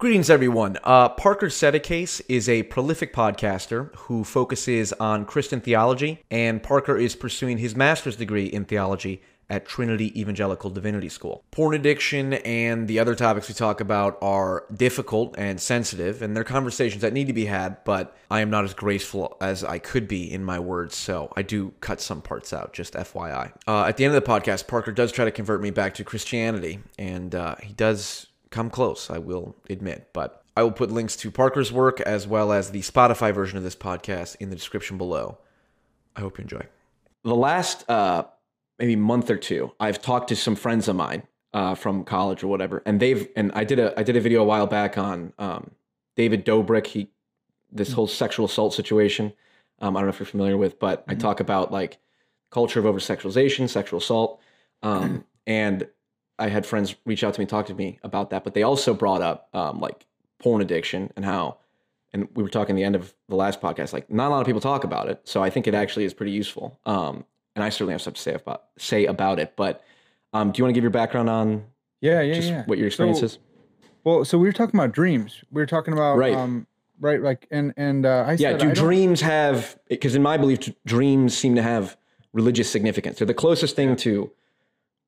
Greetings, everyone. Uh, Parker Settecase is a prolific podcaster who focuses on Christian theology, and Parker is pursuing his master's degree in theology at Trinity Evangelical Divinity School. Porn addiction and the other topics we talk about are difficult and sensitive, and they're conversations that need to be had, but I am not as graceful as I could be in my words, so I do cut some parts out, just FYI. Uh, at the end of the podcast, Parker does try to convert me back to Christianity, and uh, he does come close, I will admit. But I will put links to Parker's work as well as the Spotify version of this podcast in the description below. I hope you enjoy. The last uh, maybe month or two, I've talked to some friends of mine uh, from college or whatever, and they've and I did a I did a video a while back on um, David Dobrik. He this whole sexual assault situation. Um, I don't know if you're familiar with, but mm-hmm. I talk about like culture of over sexualization, sexual assault, um, and I had friends reach out to me, talk to me about that, but they also brought up um, like porn addiction and how, and we were talking the end of the last podcast, like not a lot of people talk about it. So I think it actually is pretty useful. Um, and I certainly have stuff to say about say about it. But um, do you want to give your background on? Yeah, yeah, yeah. What your experience so, is? Well, so we were talking about dreams. We were talking about right. Um, right, like, and and uh, I yeah. Said, do I dreams have? Because in my belief, dreams seem to have religious significance. They're the closest thing to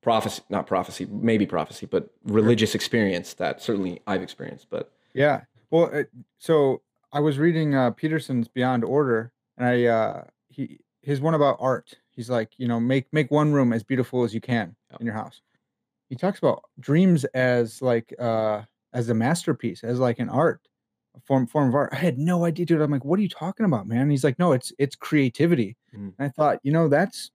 prophecy, not prophecy, maybe prophecy, but religious experience that certainly I've experienced. But yeah, well, it, so I was reading uh, Peterson's Beyond Order, and I uh, he his one about art. He's like, you know, make make one room as beautiful as you can in your house. He talks about dreams as like uh as a masterpiece, as like an art a form form of art. I had no idea, dude. I'm like, what are you talking about, man? And he's like, no, it's it's creativity. Mm. And I thought, you know, that's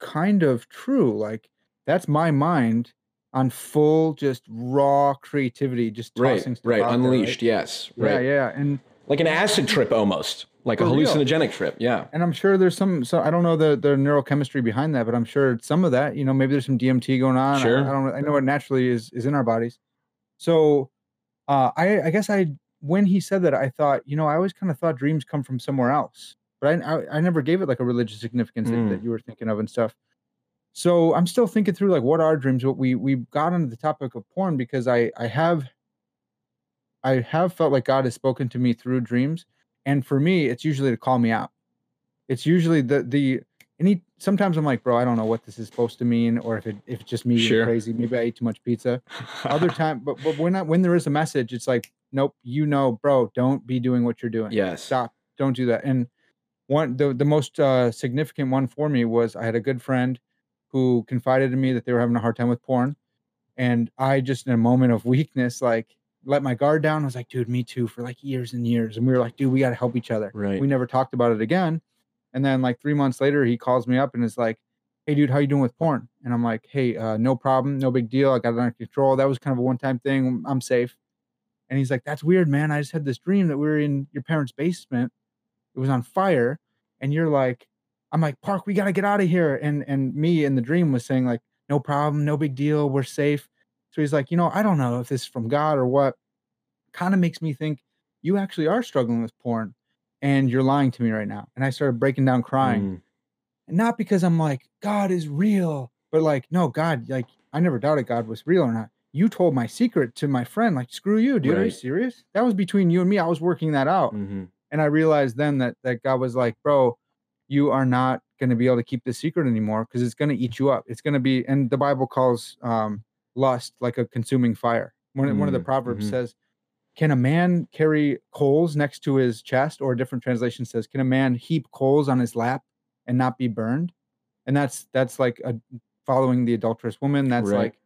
kind of true. Like that's my mind on full just raw creativity just tossing right right unleashed there, right? yes right. yeah yeah and like an acid trip almost like a hallucinogenic real. trip yeah and i'm sure there's some so i don't know the the neurochemistry behind that but i'm sure some of that you know maybe there's some dmt going on sure i, I don't i know it naturally is is in our bodies so uh i i guess i when he said that i thought you know i always kind of thought dreams come from somewhere else but i i, I never gave it like a religious significance mm. that, that you were thinking of and stuff so i'm still thinking through like what are dreams? What we we got onto the topic of porn because i i have i have felt like god has spoken to me through dreams and for me it's usually to call me out. It's usually the the any sometimes i'm like bro i don't know what this is supposed to mean or if it if it's just me sure. crazy maybe i ate too much pizza. Other time but, but when I, when there is a message it's like nope you know bro don't be doing what you're doing. Yes. Stop. Don't do that. And one the, the most uh, significant one for me was i had a good friend who confided in me that they were having a hard time with porn. And I just in a moment of weakness, like let my guard down. I was like, dude, me too, for like years and years. And we were like, dude, we got to help each other. Right. We never talked about it again. And then like three months later, he calls me up and is like, hey, dude, how you doing with porn? And I'm like, hey, uh, no problem, no big deal. I got it under control. That was kind of a one time thing. I'm safe. And he's like, that's weird, man. I just had this dream that we were in your parents' basement. It was on fire. And you're like, I'm like, Park, we gotta get out of here. And and me in the dream was saying, like, no problem, no big deal, we're safe. So he's like, you know, I don't know if this is from God or what. Kind of makes me think you actually are struggling with porn and you're lying to me right now. And I started breaking down crying. Mm. And not because I'm like, God is real, but like, no, God, like I never doubted God was real or not. You told my secret to my friend, like, screw you, dude. Right. Are you serious? That was between you and me. I was working that out. Mm-hmm. And I realized then that that God was like, bro, you are not going to be able to keep this secret anymore because it's going to eat you up. It's going to be, and the Bible calls um, lust like a consuming fire. One, mm, one of the mm, proverbs mm-hmm. says, "Can a man carry coals next to his chest?" Or a different translation says, "Can a man heap coals on his lap and not be burned?" And that's that's like a following the adulterous woman. That's right. like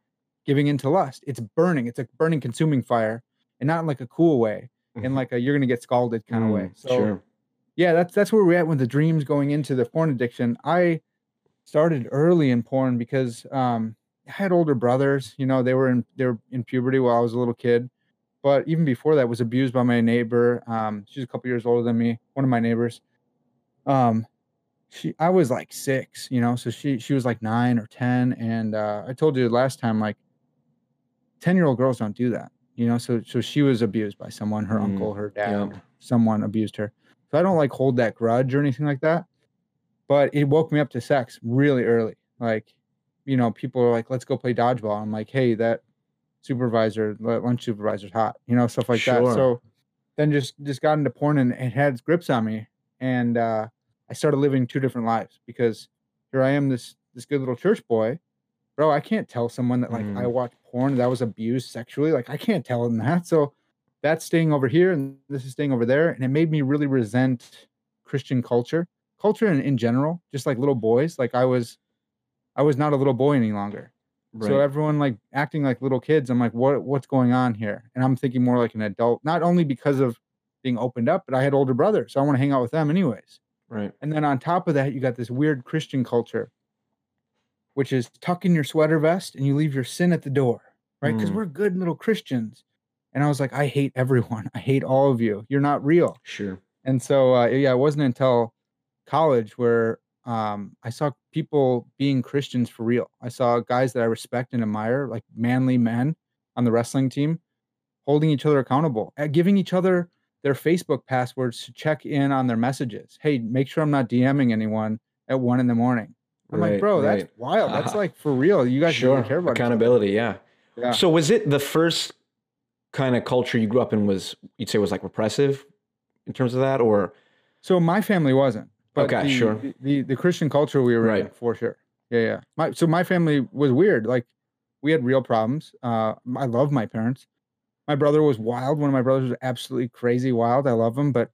giving into lust. It's burning. It's a burning, consuming fire, and not in like a cool way, mm-hmm. in like a you're going to get scalded kind of mm, way. So. Sure yeah, that's that's where we're at with the dreams going into the porn addiction. I started early in porn because um, I had older brothers. You know, they were in they were in puberty while I was a little kid. But even before that, was abused by my neighbor. Um, she's a couple years older than me. One of my neighbors. Um, she I was like six, you know, so she she was like nine or ten, and uh, I told you last time like ten year old girls don't do that, you know. So so she was abused by someone, her mm, uncle, her dad, someone abused her so I don't like hold that grudge or anything like that. But it woke me up to sex really early. Like, you know, people are like, let's go play dodgeball. I'm like, hey, that supervisor, lu- lunch supervisor's hot, you know, stuff like that. So then just just got into porn and it had its grips on me, and uh, I started living two different lives because here I am, this this good little church boy, bro. I can't tell someone that like I Mm. watch porn that was abused sexually. Like I can't tell them that. So that's staying over here and this is staying over there, and it made me really resent Christian culture, culture in, in general, just like little boys. Like I was, I was not a little boy any longer. So everyone like acting like little kids. I'm like, what what's going on here? And I'm thinking more like an adult, not only because of being opened up, but I had older brothers, so I want to hang out with them anyways. right. And then on top of that, you got this weird Christian culture, which is tuck in your sweater vest and you leave your sin at the door, right? Because Mm. we're good little Christians. And I was like, I hate everyone. I hate all of you. You're not real. Sure. And so, uh, yeah, it wasn't until college where um, I saw people being Christians for real. I saw guys that I respect and admire, like manly men on the wrestling team, holding each other accountable, uh, giving each other their Facebook passwords to check in on their messages. Hey, make sure I'm not DMing anyone at one in the morning. I'm like, bro, right. that's wild. That's Uh-huh. like for real. You guys sure. care about. Accountability. Yeah. Yeah. So was it the first kind of culture you grew up in? Was you'd say was like repressive in terms of that, or So my family wasn't. But Okay, the, sure. The, the the Christian culture we were in for sure. Yeah, yeah. My so my family was weird. Like we had real problems. Uh, I love my parents. My brother was wild. One of my brothers was absolutely crazy wild. I love him, but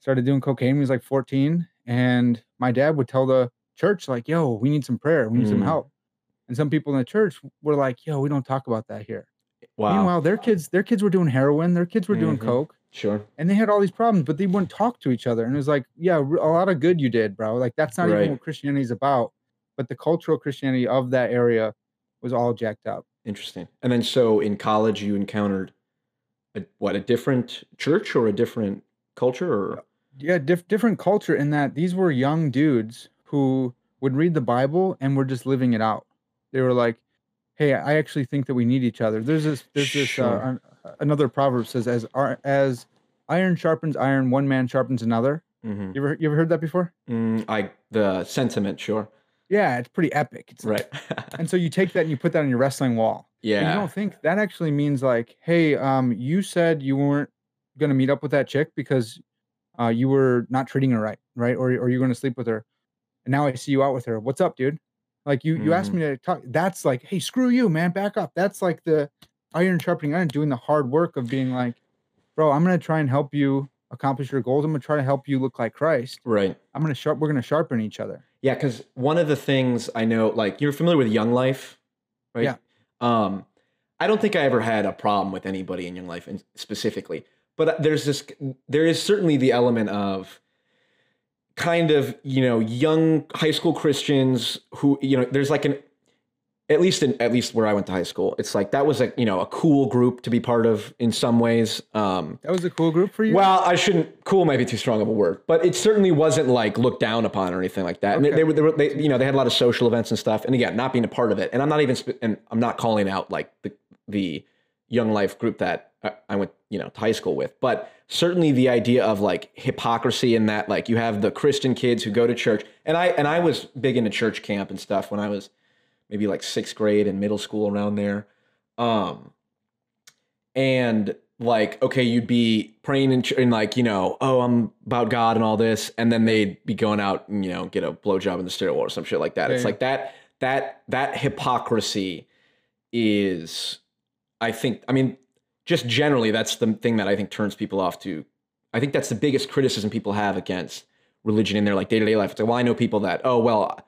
started doing cocaine when he was like 14. And my dad would tell the church like, "Yo, we need some prayer. We need some Mm. help." And some people in the church were like, "Yo, we don't talk about that here." Wow, Meanwhile, their kids, their kids were doing heroin. Their kids were doing Mhm. coke sure, and they had all these problems, but they wouldn't talk to each other. And it was like, yeah, a lot of good you did, bro. Like that's not Right. even what Christianity is about. But the cultural Christianity of that area was all jacked up. interesting. And then so in college you encountered a, what a different church or a different culture, or Yeah, diff- different culture in that these were young dudes who would read the Bible and were just living it out. They were like, "Hey, I actually think that we need each other." There's this, there's this Sure. uh, another proverb says, "As as iron sharpens iron, one man sharpens another." Mhm. You ever you ever heard that before? Mm, I the sentiment, sure, Yeah, it's pretty epic. It's right, And so you take that and you put that on your wrestling wall. But you don't think that actually means like, hey, um, you said you weren't gonna meet up with that chick because uh, you were not treating her right, right? Or or you're gonna sleep with her, and now I see you out with her. What's up, dude? Like you you asked Mhm. me to talk. That's like, hey, screw you, man, back up. That's like the iron sharpening iron, doing the hard work of being like, bro, I'm gonna try and help you accomplish your goals. I'm gonna try to help you look like Christ. right. I'm gonna sharp. We're gonna sharpen each other. Yeah, because one of the things I know, like you're familiar with Young Life, right? Yeah. Um, I don't think I ever had a problem with anybody in Young Life in- specifically, but uh, there's this, there is certainly the element of kind of you know young high school Christians who you know there's like an at least in at least where I went to high school, it's like that was a you know a cool group to be part of in some ways. Um, That was a cool group for you. well, I shouldn't. Cool might be too strong of a word, but it certainly wasn't like looked down upon or anything like that. And they, they were, they were, they, you know, they had a lot of social events and stuff. And again, not being a part of it, and I'm not even, sp- and I'm not calling out like the the young life group that I, I went, you know, to high school with, but certainly the idea of like hypocrisy in that, like you have the Christian kids who go to church, and I and I was big into church camp and stuff when I was maybe like sixth grade and middle school around there. Um, and like, okay, you'd be praying in, ch- in like, you know, oh, I'm about God and all this. And then they'd be going out and, you know, get a blowjob in the stairwell or some shit like that. Yeah, it's like that, that, that hypocrisy is, I think, I mean, just generally, that's the thing that I think turns people off to. I think that's the biggest criticism people have against religion in their like day to day life. It's like, well, I know people that, oh, well,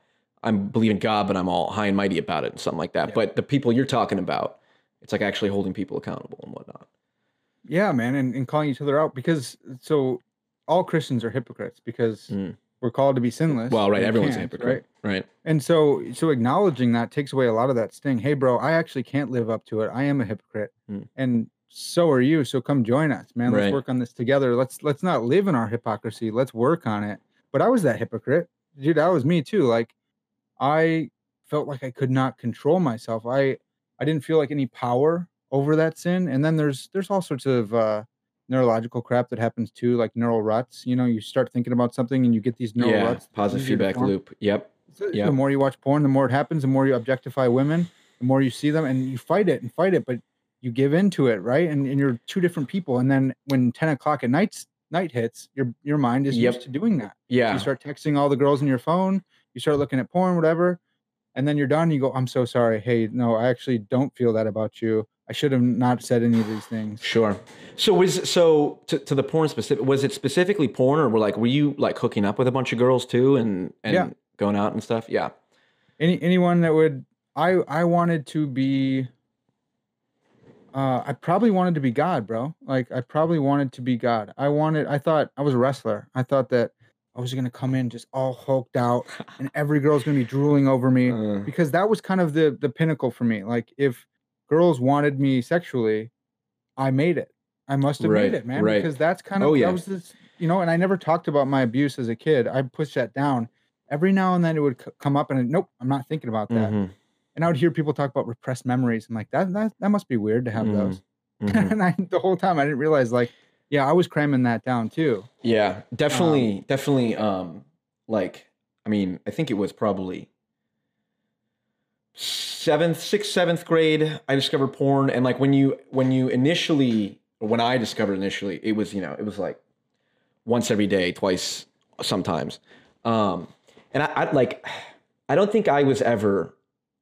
I'm believe in God, but I'm all high and mighty about it and something like that. Yeah. But the people you're talking about, it's like actually holding people accountable and whatnot. Yeah, man, and, and calling each other out because so all Christians are hypocrites because Mm. we're called to be sinless. Well, right, everyone's a hypocrite, right? And so so acknowledging that takes away a lot of that sting. Hey, bro, I actually can't live up to it. I am a hypocrite, Mm. and so are you. So come join us, man. Let's Right. work on this together. Let's let's not live in our hypocrisy. Let's work on it. But I was that hypocrite, dude. That was me too. Like I felt like I could not control myself. I I didn't feel like any power over that sin. And then there's there's all sorts of uh neurological crap that happens too, like neural ruts. You know, you start thinking about something and you get these neural yeah, ruts. positive feedback loop. Yep. So Yeah. The more you watch porn, the more it happens. The more you objectify women, the more you see them, and you fight it and fight it. But you give into it, right? And, and you're two different people. And then when 10 o'clock at night night hits, your your mind is Yep. used to doing that. Yeah. You start texting all the girls on your phone, you start looking at porn, whatever, and then you're done. You go, I'm so sorry. Hey, no, I actually don't feel that about you. I should have not said any of these things. Sure. So was so to, to the porn specific was it specifically porn or were like were you like hooking up with a bunch of girls too and and Yeah. going out and stuff? Yeah. Any anyone that would I I wanted to be uh I probably wanted to be God, bro. Like I probably wanted to be God. I wanted I thought I was a wrestler. I thought that I was gonna come in just all hulked out and every girl's gonna be drooling over me. Uh, because that was kind of the the pinnacle for me. Like if girls wanted me sexually, I made it. I must have Right, made it, man. right. Because that's kind of Oh, yeah. that was this, you know. And I never talked about my abuse as a kid. I pushed that down. Every now and then it would c- come up, and I, nope, I'm not thinking about that. mhm, And I would hear people talk about repressed memories. I'm like, that that that must be weird to have those. mhm. and I the whole time I didn't realize, like, yeah, I was cramming that down too. Yeah, definitely, definitely. Um, like, I mean, I think it was probably seventh, sixth, seventh grade. I discovered porn, and like when you when you initially, when I discovered initially, it was you know it was like once every day, twice sometimes. Um, and I, I like, I don't think I was ever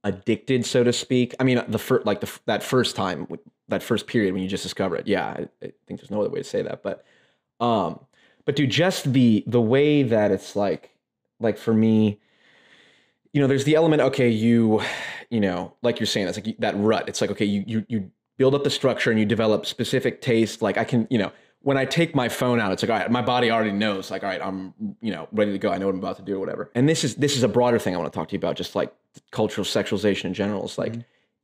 addicted, so to speak. I mean, the first like the that first time, that first period when you just discover it. Yeah, I, I think there's no other way to say that, but. Um, but dude, just the the way that it's like, like for me, you know, there's the element. Okay, you, you know, like you're saying, it's like that rut. It's like okay, you you you build up the structure and you develop specific taste. Like I can, you know, when I take my phone out, it's like all right, my body already knows. Like all right, I'm you know ready to go. I know what I'm about to do or whatever. And this is this is a broader thing I want to talk to you about, just like cultural sexualization in general. It's like,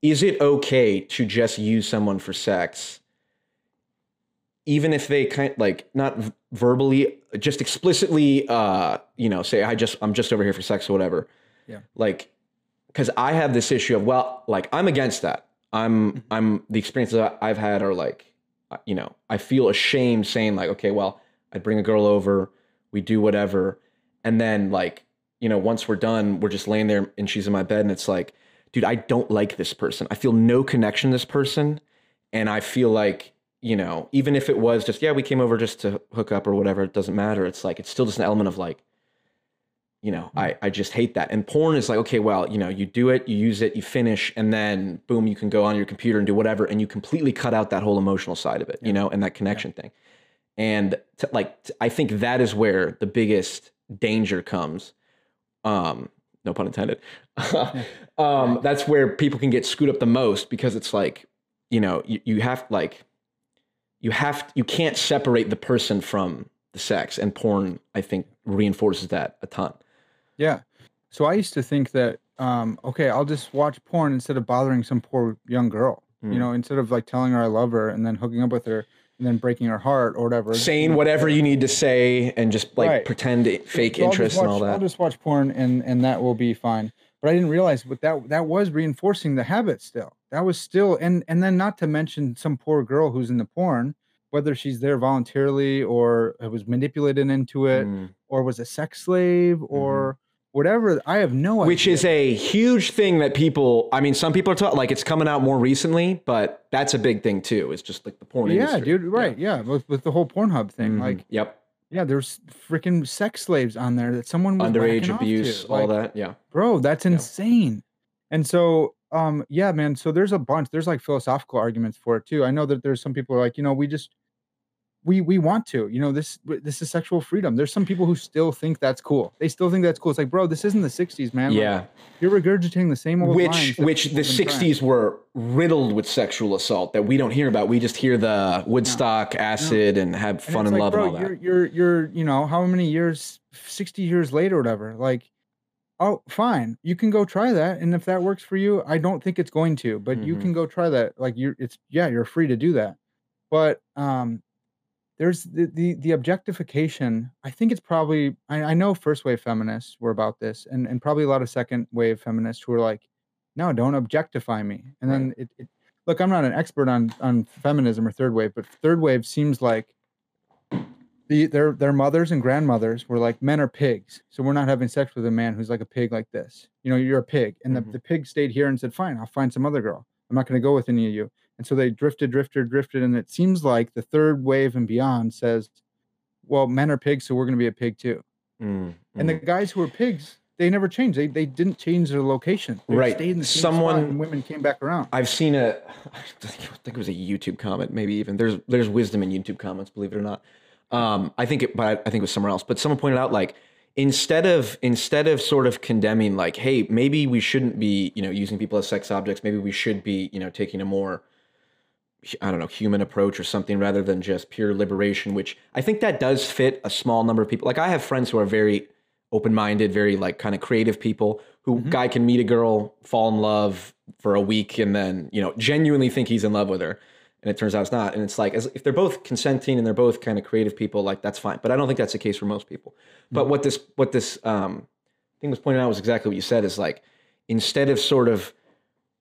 is it okay to just use someone for sex? even if they kind like not v- verbally just explicitly uh you know say i just i'm just over here for sex or whatever Yeah. like because i have this issue of well like i'm against that i'm i'm the experiences i've had are like you know i feel ashamed saying like okay well i'd bring a girl over we do whatever. And then like you know once we're done we're just laying there and she's in my bed and it's like dude i don't like this person. I feel no connection to this person. And i feel like you know even if it was just yeah we came over just to hook up or whatever it doesn't matter. It's like it's still just an element of like you know i i just hate that. And porn is like okay well you know you do it you use it you finish and then boom you can go on your computer and do whatever and you completely cut out that whole emotional side of it you know and that connection thing. And t- like I think that is where the biggest danger comes um no pun intended um that's where people can get screwed up the most because it's like you know you, you have like you have you can't separate the person from the sex and porn i think reinforces that a ton Yeah. So I used to think that, um, okay, I'll just watch porn instead of bothering some poor young girl. Mm. You know, instead of like telling her I love her and then hooking up with her and then breaking her heart or whatever. saying whatever you need to say and just like Right. pretend fake So interest and all that. I'll just watch porn and and that will be fine. But I didn't realize what that that was reinforcing the habit still. That was still and and then not to mention some poor girl who's in the porn, whether she's there voluntarily or was manipulated into it Mm. or was a sex slave or whatever. I have no idea. which idea. is a huge thing that people i mean some people are talking like it's coming out more recently but that's a big thing too it's just like the porn yeah, industry dude. Right. Yeah. With, with the whole Pornhub thing, Mhm. like, yep yeah, there's freaking sex slaves on there that someone was underage whacking off to. abuse all Like, that yeah bro that's insane and so um yeah man so there's a bunch there's like philosophical arguments for it too i know that there's some people are like you know we just we we want to you know this this is sexual freedom. There's some people who still think that's cool. They still think that's cool. It's like bro this isn't the 60s man. Like, yeah. you're regurgitating the same old which which the have been trying. 60s were riddled with sexual assault that we don't hear about. We just hear the woodstock acid and have fun it's and like, love bro, and all you're that. you're you're you know how many years 60 years later or whatever like oh fine. You can go try that and if that works for you i don't think it's going to but you Mhm. can go try that. Like you're it's yeah you're free to do that. But um there's the the, the objectification i think it's probably I, I know first wave feminists were about this and and probably a lot of second wave feminists who are like no don't objectify me. And then it, it look i'm not an expert on on feminism or third wave but third wave seems like the their their mothers and grandmothers were like men are pigs so we're not having sex with a man who's like a pig like this. You know you're a pig. And Mhm. the, the pig stayed here and said fine i'll find some other girl. I'm not going to go with any of you And so they drifted, drifted, drifted. And it seems like the third wave and beyond says, well, men are pigs, so we're going to be a pig too. Mm, And the mm. guys who were pigs, they never changed. They, they didn't change their location. They Right. stayed in the same Someone- spot and women came back around. I've seen a, I think it was a YouTube comment, maybe even there's there's wisdom in YouTube comments, believe it or not. Um, I think it, but I, I think it was somewhere else. But someone pointed out like instead of instead of sort of condemning like, hey, maybe we shouldn't be you know using people as sex objects. Maybe we should be you know taking a more I don't know human approach or something rather than just pure liberation. Which I think that does fit a small number of people. Like I have friends who are very open-minded, very like kind of creative people who Mhm. guy can meet a girl, fall in love for a week, and then you know genuinely think he's in love with her, and it turns out it's not. And it's like as, if they're both consenting and they're both kind of creative people, like that's fine. But I don't think that's the case for most people. But what this what this um, thing was pointing out was exactly what you said. Is like instead of sort of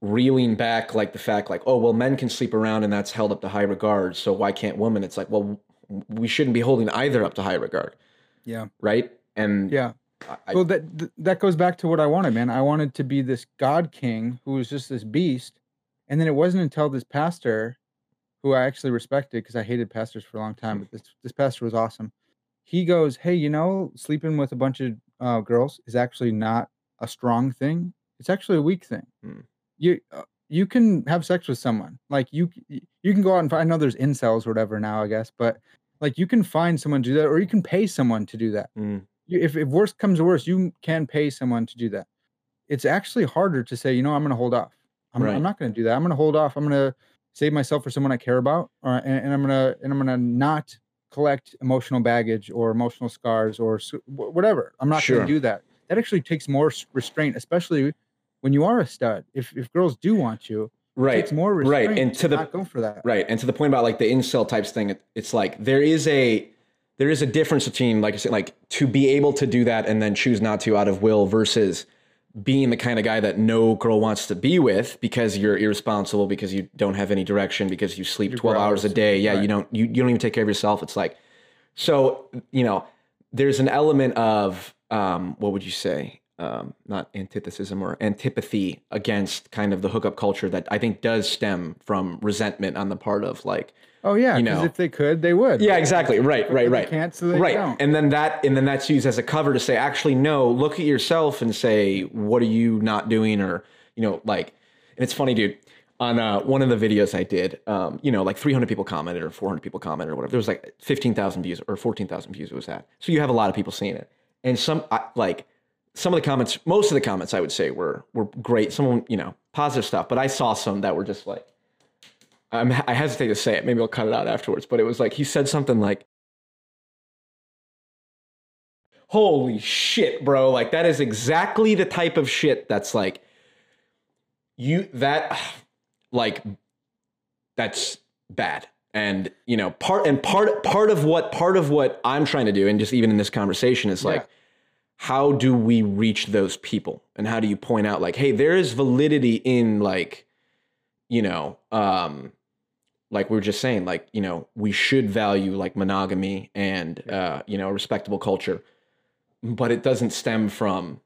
reeling back like the fact like oh well men can sleep around and that's held up to high regard so why can't women it's like well we shouldn't be holding either up to high regard Yeah. right and Yeah. I- well, that that goes back to what I wanted, man. I wanted to be this God King who was just this beast, and then it wasn't until this pastor, who I actually respected because I hated pastors for a long time, but this this pastor was awesome. He goes, "Hey, you know, sleeping with a bunch of uh, girls is actually not a strong thing. It's actually a weak thing. Hmm. You uh, you can have sex with someone, like you you can go out and find. I know there's incels or whatever now, I guess, but like you can find someone to do that, or you can pay someone to do that." mm, if, if worst comes to worst, you can pay someone to do that. It's actually harder to say, you know, I'm going to hold off. I'm, Right. I'm not going to do that. I'm going to hold off. I'm going to save myself for someone I care about, or, and, and I'm going to and I'm going to not collect emotional baggage or emotional scars or whatever. I'm not Sure. going to do that. That actually takes more restraint, especially when you are a stud. If if girls do want you, right takes more right, and to the- not go for that. Right. And to the point about like the incel types thing, it, it's like there is a there is a difference between like I said, like to be able to do that and then choose not to out of will versus being the kind of guy that no girl wants to be with because you're irresponsible, because you don't have any direction, because you sleep You're 12 hours a day. Yeah, you don't you, you don't even take care of yourself. It's like so, you know, there's an element of um, what would you say? Um, not antithesis or antipathy against kind of the hookup culture that I think does stem from resentment on the part of like, Oh yeah, You know. if they could, they would. yeah, exactly, right, right, right, Can't, so they right, don't. and then that, and then that's used as a cover to say, actually, no, look at yourself and say, what are you not doing, or you know, like, and it's funny, dude. On uh, one of the videos I did, um, you know, like 300 people commented or 400 people commented or whatever. There was like 15,000 views or 14,000 views. It was at. So you have a lot of people seeing it, and some I, like some of the comments, most of the comments, I would say were were great. Some you know, positive stuff. But I saw some that were just like, I'm, I hesitate to say it. Maybe I'll cut it out afterwards. But it was like he said something like, "Holy shit, bro! Like that is exactly the type of shit that's like you that like that's bad." And you know, part and part part of what part of what I'm trying to do, and just even in this conversation, is Yeah. like, how do we reach those people, and how do you point out like, hey, there is validity in like, you know, um, like we were just saying, like, you know, we should value like monogamy and uh, you know, a respectable culture, but it doesn't stem from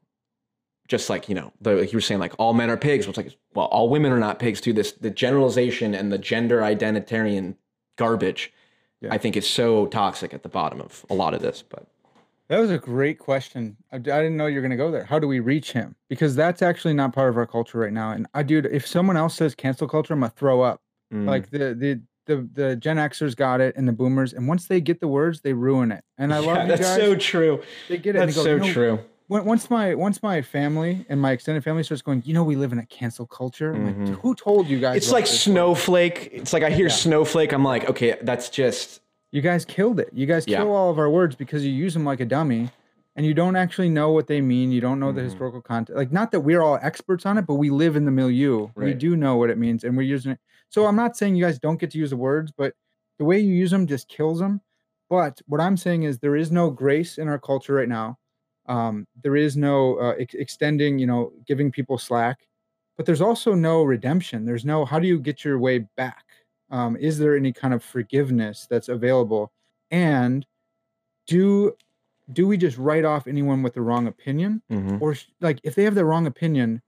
just like, you know, the like you were saying, like all men are pigs. Well, it's like, well, all women are not pigs too. This the generalization and the gender identitarian garbage, Yeah. I think is so toxic at the bottom of a lot of this. But That was a great question. I, I didn't know you were going to go there. How do we reach him? Because that's actually not part of our culture right now. And I, dude, if someone else says cancel culture, I'm gonna throw up. mm, Like the the the the Gen Xers got it, and the Boomers, and once they get the words, they ruin it. And I love yeah, you that's guys. so true. they get it. That's so go, "You know, true. Once my once my family and my extended family starts going, you know, we live in a cancel culture. I'm Mhm. like, who told you guys? It's like this?" snowflake. It's like I hear Yeah. snowflake. I'm like, okay, that's just You guys killed it. You guys Yeah. kill all of our words because you use them like a dummy and you don't actually know what they mean. You don't know the Mhm. historical context. Like, not that we're all experts on it, but we live in the milieu. We do know what it means and we're using it. So I'm not saying you guys don't get to use the words, but the way you use them just kills them. But what I'm saying is there is no grace in our culture right now. Um, there is no uh, ex- extending, you know, giving people slack. But there's also no redemption. There's no how do you get your way back? Um, is there any kind of forgiveness that's available? And do do we just write off anyone with the wrong opinion, mhm, or like if they have the wrong opinion,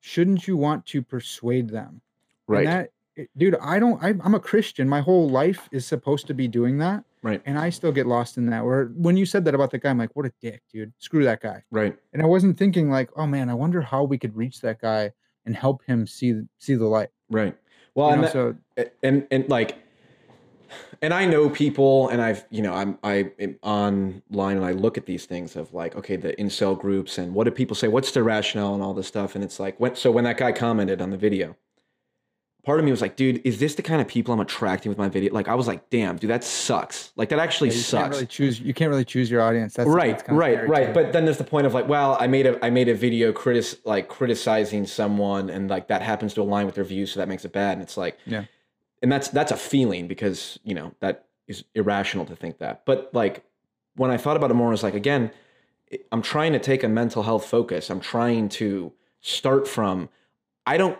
shouldn't you want to persuade them? right. And that dude, I don't. I, I'm a Christian. My whole life is supposed to be doing that, Right. and I still get lost in that. Where when you said that about the guy, I'm like, what a dick, dude. Screw that guy. Right. And I wasn't thinking like, oh man, I wonder how we could reach that guy and help him see see the light. Right. Well, You and know, that- so and and like and I know people and I've you know I'm I am online and I look at these things of like okay the incel groups and what do people say? What's the rationale and all this stuff? And it's like when so when that guy commented on the video part of me was like dude is this the kind of people I'm attracting with my video like I was like damn dude that sucks like that actually yeah, you can't sucks really choose. You can't really choose your audience. That's right that's right right too. but then there's the point of like well i made a i made a video critic like criticizing someone and like that happens to align with their views so that makes it bad and it's like Yeah. and that's that's a feeling because you know that is irrational to think that but like when i thought about it more I was like again i'm trying to take a mental health focus i'm trying to start from i don't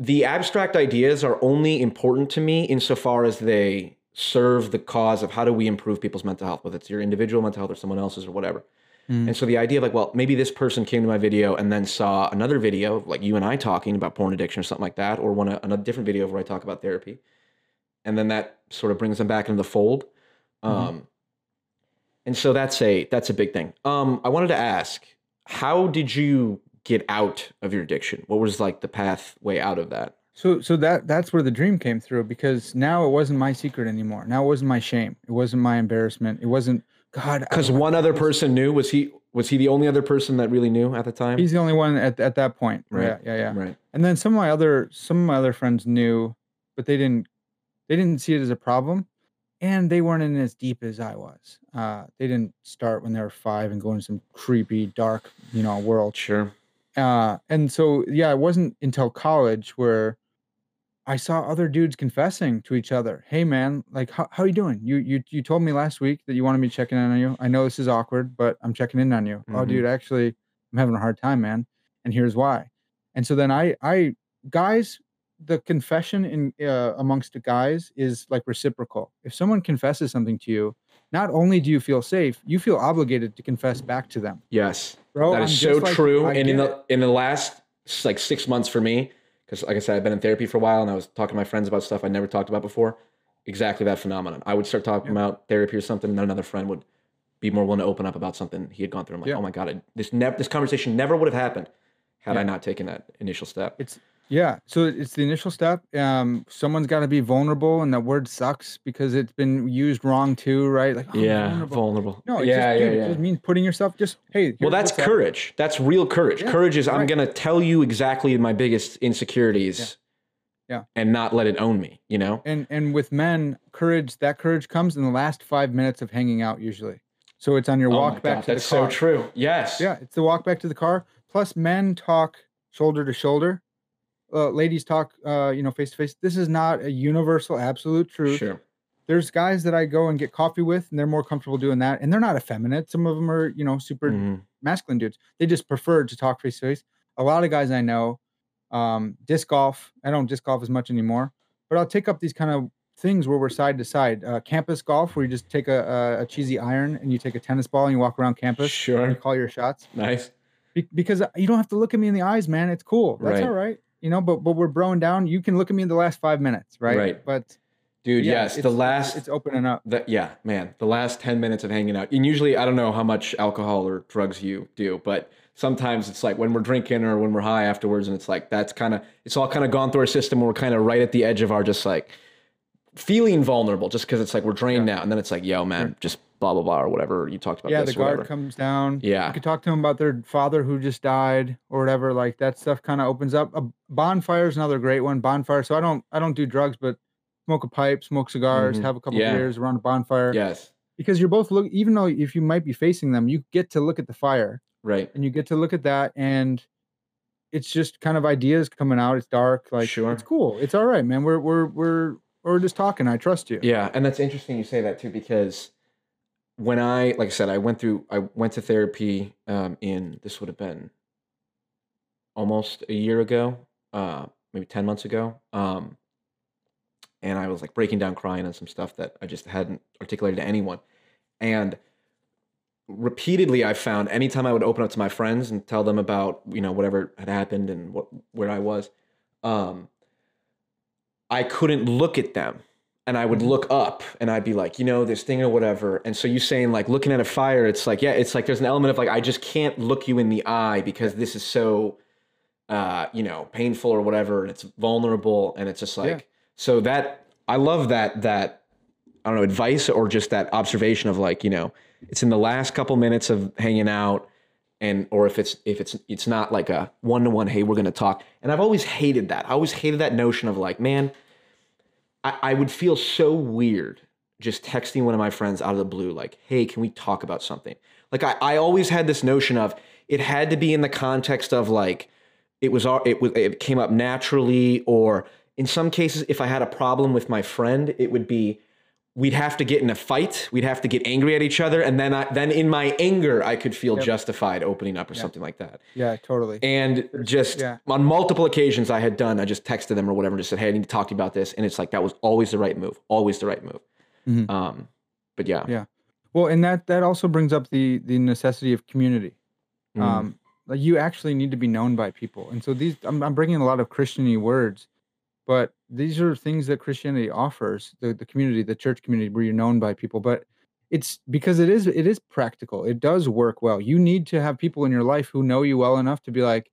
the abstract ideas are only important to me insofar as they serve the cause of how do we improve people's mental health, whether it's your individual mental health or someone else's or whatever. Mm. And so the idea of like, well, maybe this person came to my video and then saw another video of like you and I talking about porn addiction or something like that, or one another different video where I talk about therapy, and then that sort of brings them back into the fold. Mhm. Um, and so that's a that's a big thing. Um, I wanted to ask, how did you get out of your addiction? What was like the pathway out of that? So so that that's where the dream came through because now it wasn't my secret anymore. Now it wasn't my shame. It wasn't my embarrassment. It wasn't God. Because one other person knew. Was he was he the only other person that really knew at the time? He's the only one at, at that point. Right. Yeah, yeah, yeah. right. And then some of my other some of my other friends knew, but they didn't they didn't see it as a problem, and they weren't in as deep as I was. Uh, they didn't start when they were five and go into some creepy, dark, you know, world. Sure. Uh, and so yeah, it wasn't until college where I saw other dudes confessing to each other. Hey man, like how how are you doing? You you you told me last week that you wanted me checking in on you. I know this is awkward, but I'm checking in on you. Oh Mhm. dude, actually I'm having a hard time, man. And here's why. And so then I I guys the confession in uh, amongst the guys is like reciprocal. If someone confesses something to you, not only do you feel safe, you feel obligated to confess back to them. Yes. Bro, that I'm so like- true. I and in the in the last like six months for me, because like I said, I've been in therapy for a while, and I was talking to my friends about stuff I never talked about before. Exactly that phenomenon. I would start talking Yeah. about therapy or something, and then another friend would be more willing to open up about something he had gone through. I'm like, Yeah. oh my god, I, this never this conversation never would have happened had I not taken that initial step. It's yeah. So it's the initial step. Um, someone's got to be vulnerable, and that word sucks because it's been used wrong too, right? Like, oh, yeah, vulnerable. vulnerable. No, yeah, just, yeah, dude, yeah. It just means putting yourself. Just hey. Well, that's what's up. courage. That's real courage. Yeah, courage is I'm gonna tell you exactly my biggest insecurities. Yeah. And not let it own me. You know. And and with men, courage. That courage comes in the last five minutes of hanging out, usually. So it's on your Oh walk my back God, to that's the car. so true. Yes. Yeah, it's the walk back to the car. Plus, men talk shoulder to shoulder. Uh, ladies talk, uh, you know, face to face. This is not a universal, absolute truth. Sure. there's guys that I go and get coffee with, and they're more comfortable doing that. And they're not effeminate. Some of them are, you know, super Mhm. masculine dudes. They just prefer to talk face to face. A lot of guys I know, um, disc golf. I don't disc golf as much anymore, but I'll take up these kind of things where we're side to side. Uh, campus golf, where you just take a, a, a cheesy iron and you take a tennis ball and you walk around campus and Sure. you call your shots. Nice. Be- because you don't have to look at me in the eyes, man. It's cool. That's Right. all right. You know, but but we're broing down. You can look at me in the last five minutes, right? Right. But Dude, yeah, yes. The last it's opening up. the, yeah, man. The last 10 minutes of hanging out. And usually I don't know how much alcohol or drugs you do, but sometimes it's like when we're drinking or when we're high afterwards and it's like that's kind of it's all kind of gone through our system we're kind of right at the edge of our just like feeling vulnerable just because it's like we're drained now and then it's like yo man Sure. just blah blah blah or whatever you talked about yeah, the guard comes down. Yeah. You could talk to them about their father who just died or whatever. Like that stuff kind of opens up. A bonfire is another great one. Bonfire. So I don't I don't do drugs, but smoke a pipe, smoke cigars, Mhm. have a couple Yeah. beers around a bonfire. yes Because you're both look even though if you might be facing them, you get to look at the fire right and you get to look at that and it's just kind of ideas coming out. It's dark. Like Sure. it's cool. It's all right, man. We're we're we're we're just talking. I trust you. Yeah, and that's interesting you say that too because when I like I said I went through I went to therapy um in this would have been almost a year ago, uh maybe 10 months ago. Um and I was like breaking down crying on some stuff that I just hadn't articulated to anyone. And repeatedly I found anytime I would open up to my friends and tell them about, you know, whatever had happened and what where I was, um I couldn't look at them. And I would look up and I'd be like, you know, this thing or whatever. And so you saying like looking at a fire, it's like, yeah, it's like there's an element of like, I just can't look you in the eye because this is so uh, you know, painful or whatever, and it's vulnerable, and it's just like Yeah. so that I love that that I don't know advice or just that observation of like you know it's in the last couple minutes of hanging out, and or if it's if it's it's not like a one to one, hey, we're gonna talk, and I've always hated that. I always hated that notion of like, man, I, I would feel so weird just texting one of my friends out of the blue, like, hey, can we talk about something? Like I, I always had this notion of it had to be in the context of like it was it was it came up naturally or in some cases if i had a problem with my friend it would be we'd have to get in a fight we'd have to get angry at each other and then i then in my anger i could feel Yep. justified opening up or something like that Yeah, totally. and just Yeah. on multiple occasions i had done i just texted them or whatever and just said hey i need to talk to you about this and it's like that was always the right move always the right move Mhm. um but yeah, Yeah. Well, and that that also brings up the the necessity of community. Mm. Um, like you actually need to be known by people, and so these I'm, I'm bringing a lot of Christiany words, but these are things that Christianity offers the the community, the church community, where you're known by people. But it's because it is it is practical. It does work well. You need to have people in your life who know you well enough to be like,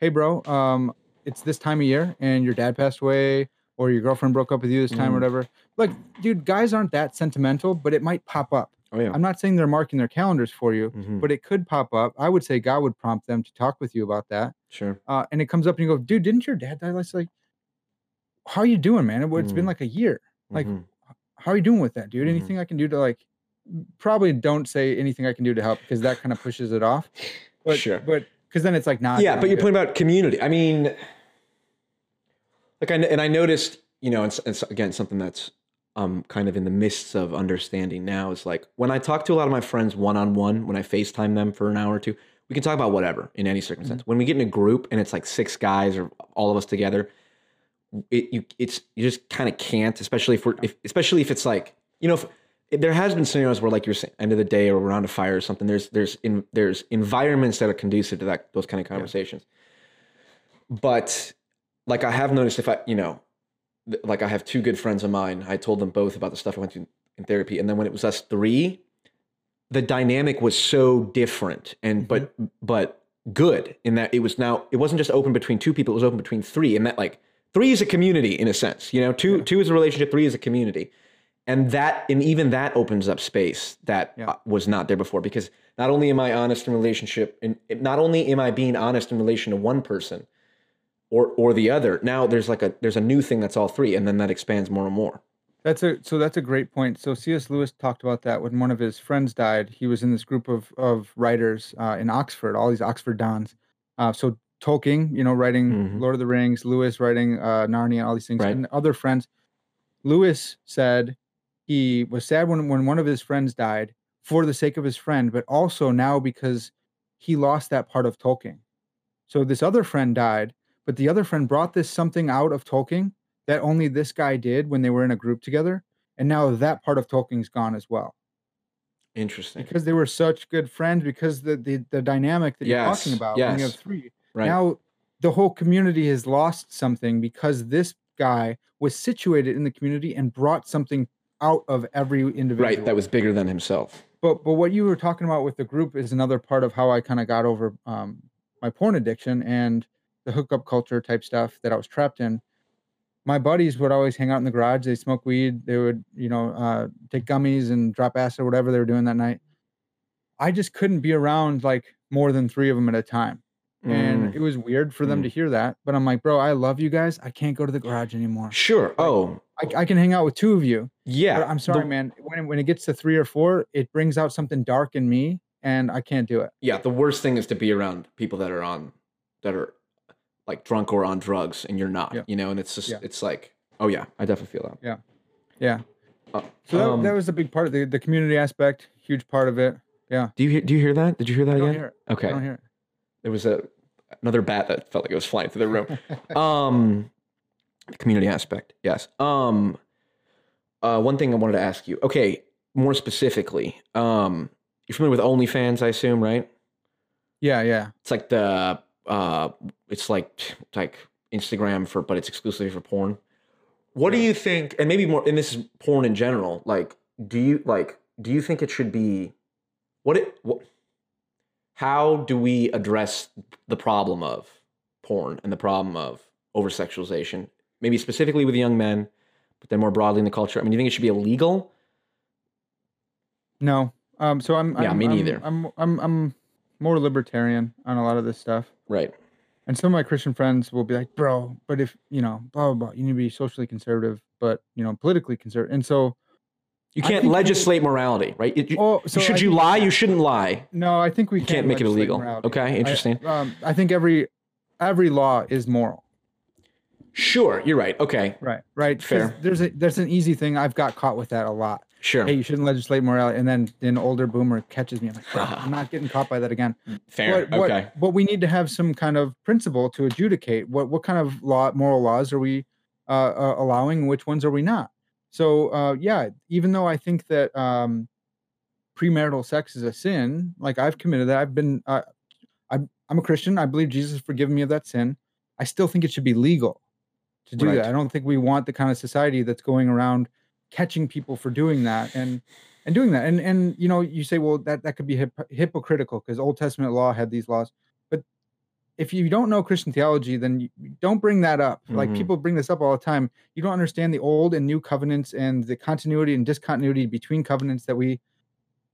hey, bro, um, it's this time of year, and your dad passed away, or your girlfriend broke up with you this time, Mm. or whatever. Like, dude, guys aren't that sentimental, but it might pop up. oh yeah I'm not saying they're marking their calendars for you, Mhm. but it could pop up. I would say God would prompt them to talk with you about that. sure Uh, and it comes up and you go, dude, didn't your dad die? last like, how are you doing, man? It- It's been Mm. like a year. Like, Mhm. how are you doing with that, dude? Mhm. Anything I can do to like, probably don't say anything I can do to help because that kind of pushes it off. But, Sure. But because then it's like, not. yeah, but your point about community. I mean, like I and I noticed, you know, it's, it's again something that's um kind of in the midst of understanding now is like when I talk to a lot of my friends one on one, when I FaceTime them for an hour or two, we can talk about whatever in any circumstance. When we get in a group and it's like six guys or all of us together, it you it's you just kind of can't, especially if we're if, especially if it's like you know if, there has been scenarios where like you're saying end of the day or around a fire or something. There's there's in there's environments that are conducive to that those kind of conversations. But like I have noticed if I you know th- like I have two good friends of mine. I told them both about the stuff I went through in therapy, and then when it was us three, the dynamic was so different and but mm-hmm. but good in that it was now it wasn't just open between two people; it was open between three, and that like three is a community in a sense. You know, two two is a relationship, three is a community, and that and even that opens up space that Yeah. uh, was not there before because not only am I honest in relationship, and not only am I being honest in relation to one person or or the other. Now there's like a there's a new thing that's all three, and then that expands more and more. That's a so that's a great point. So C.S. Lewis talked about that when one of his friends died. He was in this group of of writers uh, in Oxford, all these Oxford dons. Uh, so Tolkien, you know, writing Mhm. Lord of the Rings, Lewis writing uh, Narnia, all these things, Right. and other friends. Lewis said he was sad when when one of his friends died for the sake of his friend, but also now because he lost that part of Tolkien. So this other friend died, but the other friend brought this something out of Tolkien that only this guy did when they were in a group together. And now that part of Tolkien's gone as well. Interesting. Because they were such good friends, because the the, the dynamic that you're talking Yes, about when you have three. Right. Now the whole community has lost something because this guy was situated in the community and brought something out of every individual. right. That was bigger than himself. But but what you were talking about with the group is another part of how I kind of got over um, my porn addiction and the hookup culture type stuff that I was trapped in. My buddies would always hang out in the garage. They smoke weed. They would you know uh, take gummies and drop acid or whatever they were doing that night. I just couldn't be around like more than three of them at a time, and Mm, it was weird for them to hear that. But I'm like, bro, I love you guys. I can't go to the garage anymore. sure. Oh, I, I can hang out with two of you. yeah. But I'm sorry, the- man. When when it gets to three or four, it brings out something dark in me, and I can't do it. Yeah. The worst thing is to be around people that are on that are like drunk or on drugs, and you're not. Yeah. You know, and it's just Yeah. it's like, oh yeah, I definitely feel that. Yeah. Uh, So that, um, that was a big part of the the community aspect, huge part of it. Yeah. do you hear? Do you hear that? Did you hear that I don't again? hear it. Okay. I don't hear it. there was a another bat that felt like it was flying through the room. um, the community aspect, yes. Um, uh, one thing I wanted to ask you. Okay, more specifically, um, you're familiar with OnlyFans, I assume, right? Yeah, yeah. It's like the uh, it's like like Instagram for, but it's exclusively for porn. what do you think? And maybe more. And this is porn in general. Like, do you like? Do you think it should be? What it? What, how do we address the problem of porn and the problem of over sexualization? Maybe specifically with young men, but then more broadly in the culture. I mean, do you think it should be illegal? No. Um. So I'm. Yeah, I'm, me I'm- neither. I'm, I'm. I'm more libertarian on a lot of this stuff. Right. And some of my Christian friends will be like, "Bro, but if you know, blah blah blah, you need to be socially conservative, but you know, politically conservative." And so, You can't think we- legislate morality, right? You- you- oh, so should I you lie? You shouldn't lie. No, I think we You can can't make it illegal. morality. Okay, I- interesting. um, I think every every law is moral. Sure, you're right. Okay, Right. Right. Fair. There's a there's an easy thing. I've got caught with that a lot. sure, Hey, you shouldn't legislate morality, and then an older boomer catches me. I'm like, "Bro, I'm not getting caught by that again. fair. What, what- okay, but we need to have some kind of principle to adjudicate what what kind of law moral laws are we uh, uh, allowing, and which ones are we not. So uh, yeah, even though I think that um, premarital sex is a sin, like I've committed that, I've been uh, I'm I'm a Christian. I believe Jesus has forgiven me of that sin. I still think it should be legal to do Right. that. I don't think we want the kind of society that's going around catching people for doing that and and doing that. And and you know, you say, well, that that could be hip- hypocritical because Old Testament law had these laws. If you don't know Christian theology, then you, don't bring that up. Like Mhm. people bring this up all the time. You don't understand the old and new covenants and the continuity and discontinuity between covenants that we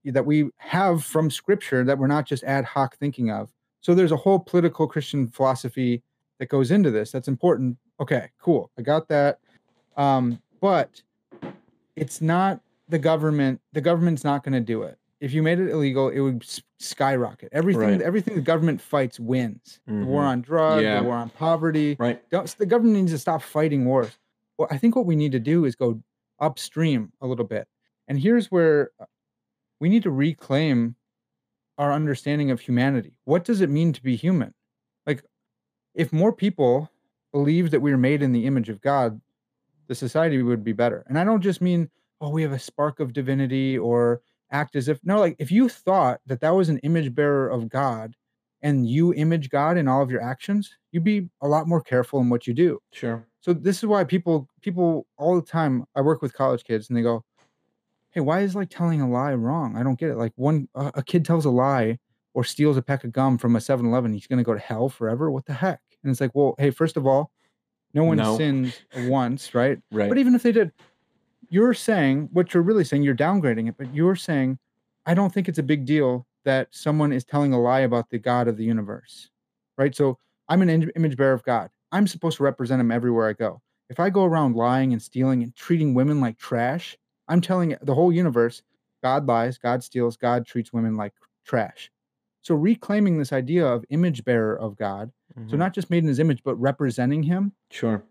that we have from Scripture that we're not just ad hoc thinking of. So there's a whole political Christian philosophy that goes into this. That's important. Okay, cool. I got that. Um, but it's not the government. The government's not going to do it. If you made it illegal, it would skyrocket. Everything, Right. everything the government fights wins. The war Mhm. on drugs, Yeah. the war on poverty. right. Don't, the government needs to stop fighting wars. Well, I think what we need to do is go upstream a little bit. And here's where uh, we need to reclaim our understanding of humanity. What does it mean to be human? Like, if more people believed that we were made in the image of God, the society would be better. And I don't just mean, oh, we have a spark of divinity or act as if, no, like if you thought that that was an image bearer of God and you image God in all of your actions, you'd be a lot more careful in what you do. Sure. So this is why people people all the time I work with college kids and they go, "Hey, why is like telling a lie wrong? I don't get it. Like one a a kid tells a lie or steals a pack of gum from a 7-Eleven, he's going to go to hell forever? What the heck?" And it's like, "Well, hey, first of all, no one No. sins once, right? Right. But even if they did, you're saying what you're really saying, you're downgrading it, but you're saying, I don't think it's a big deal that someone is telling a lie about the God of the universe, right? So I'm an image bearer of God. I'm supposed to represent him everywhere I go. If I go around lying and stealing and treating women like trash, I'm telling the whole universe God lies, God steals, God treats women like trash. So reclaiming this idea of image bearer of God, so Mhm. not just made in his image, but representing him sure.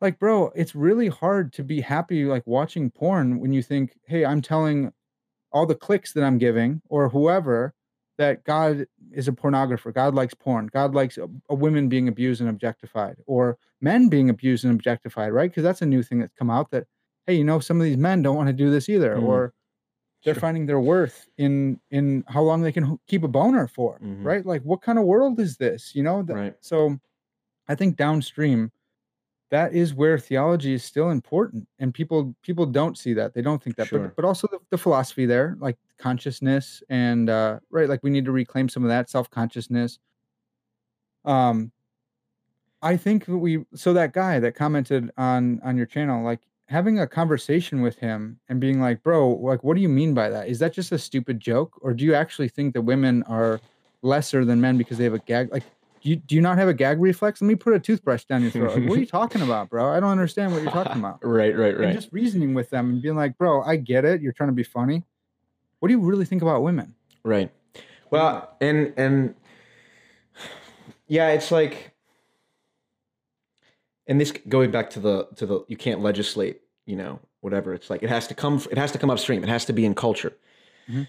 Like bro it's really hard to be happy like watching porn when you think hey i'm telling all the clicks that i'm giving or whoever that god is a pornographer god likes porn god likes a, a women being abused and objectified or men being abused and objectified right because that's a new thing that's come out that hey you know some of these men don't want to do this either Mhm. or they're Sure. finding their worth in in how long they can keep a boner for Mhm. right like what kind of world is this you know Th- Right. so i think downstream that is where theology is still important and people people don't see that. They don't think that Sure. but, but also the, the philosophy there like consciousness and uh right like we need to reclaim some of that self-consciousness. Um i think we so that guy that commented on on your channel like having a conversation with him and being like bro like what do you mean by that? Is that just a stupid joke or do you actually think that women are lesser than men because they have a gag? Like do you, do you not have a gag reflex let me put a toothbrush down your throat like, what are you talking about bro i don't understand what you're talking about Right. Right. and Right. just reasoning with them and being like bro i get it you're trying to be funny what do you really think about women Right. Well, and and yeah, it's like, and this going back to the to the you can't legislate, you know, whatever. It's like it has to come. It has to come upstream. It has to be in culture. Mhm.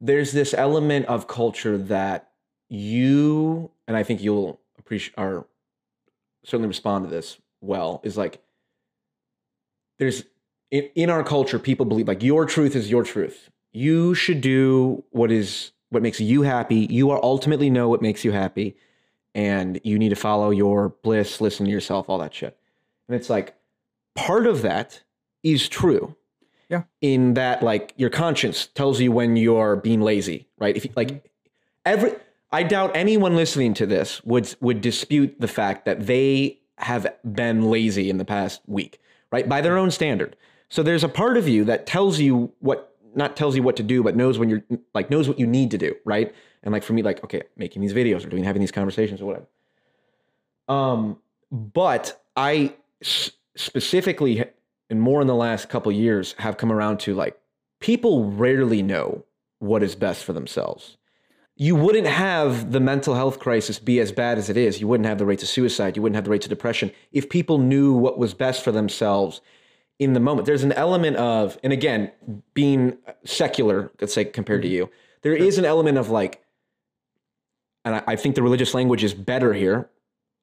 There's this element of culture that you and I think you'll appreciate or certainly respond to this well is like there's in, in our culture people believe like your truth is your truth you should do what is what makes you happy you are ultimately know what makes you happy and you need to follow your bliss, listen to yourself, all that shit. And it's like part of that is true. Yeah. In that, like, your conscience tells you when you're being lazy, right? If you, like every, I doubt anyone listening to this would would dispute the fact that they have been lazy in the past week, right? By their own standard. So there's a part of you that tells you what, not tells you what to do, but knows when you're like knows what you need to do, right? And like for me, like okay, making these videos or doing having these conversations or whatever. Um, but I s- specifically and more in the last couple years have come around to like people rarely know what is best for themselves. You wouldn't have the mental health crisis be as bad as it is. You wouldn't have the rates of suicide. You wouldn't have the rates of depression if people knew what was best for themselves in the moment. There's an element of, and again, being secular, let's say compared to mm-hmm. you, there is an element of like, and I, I think the religious language is better here,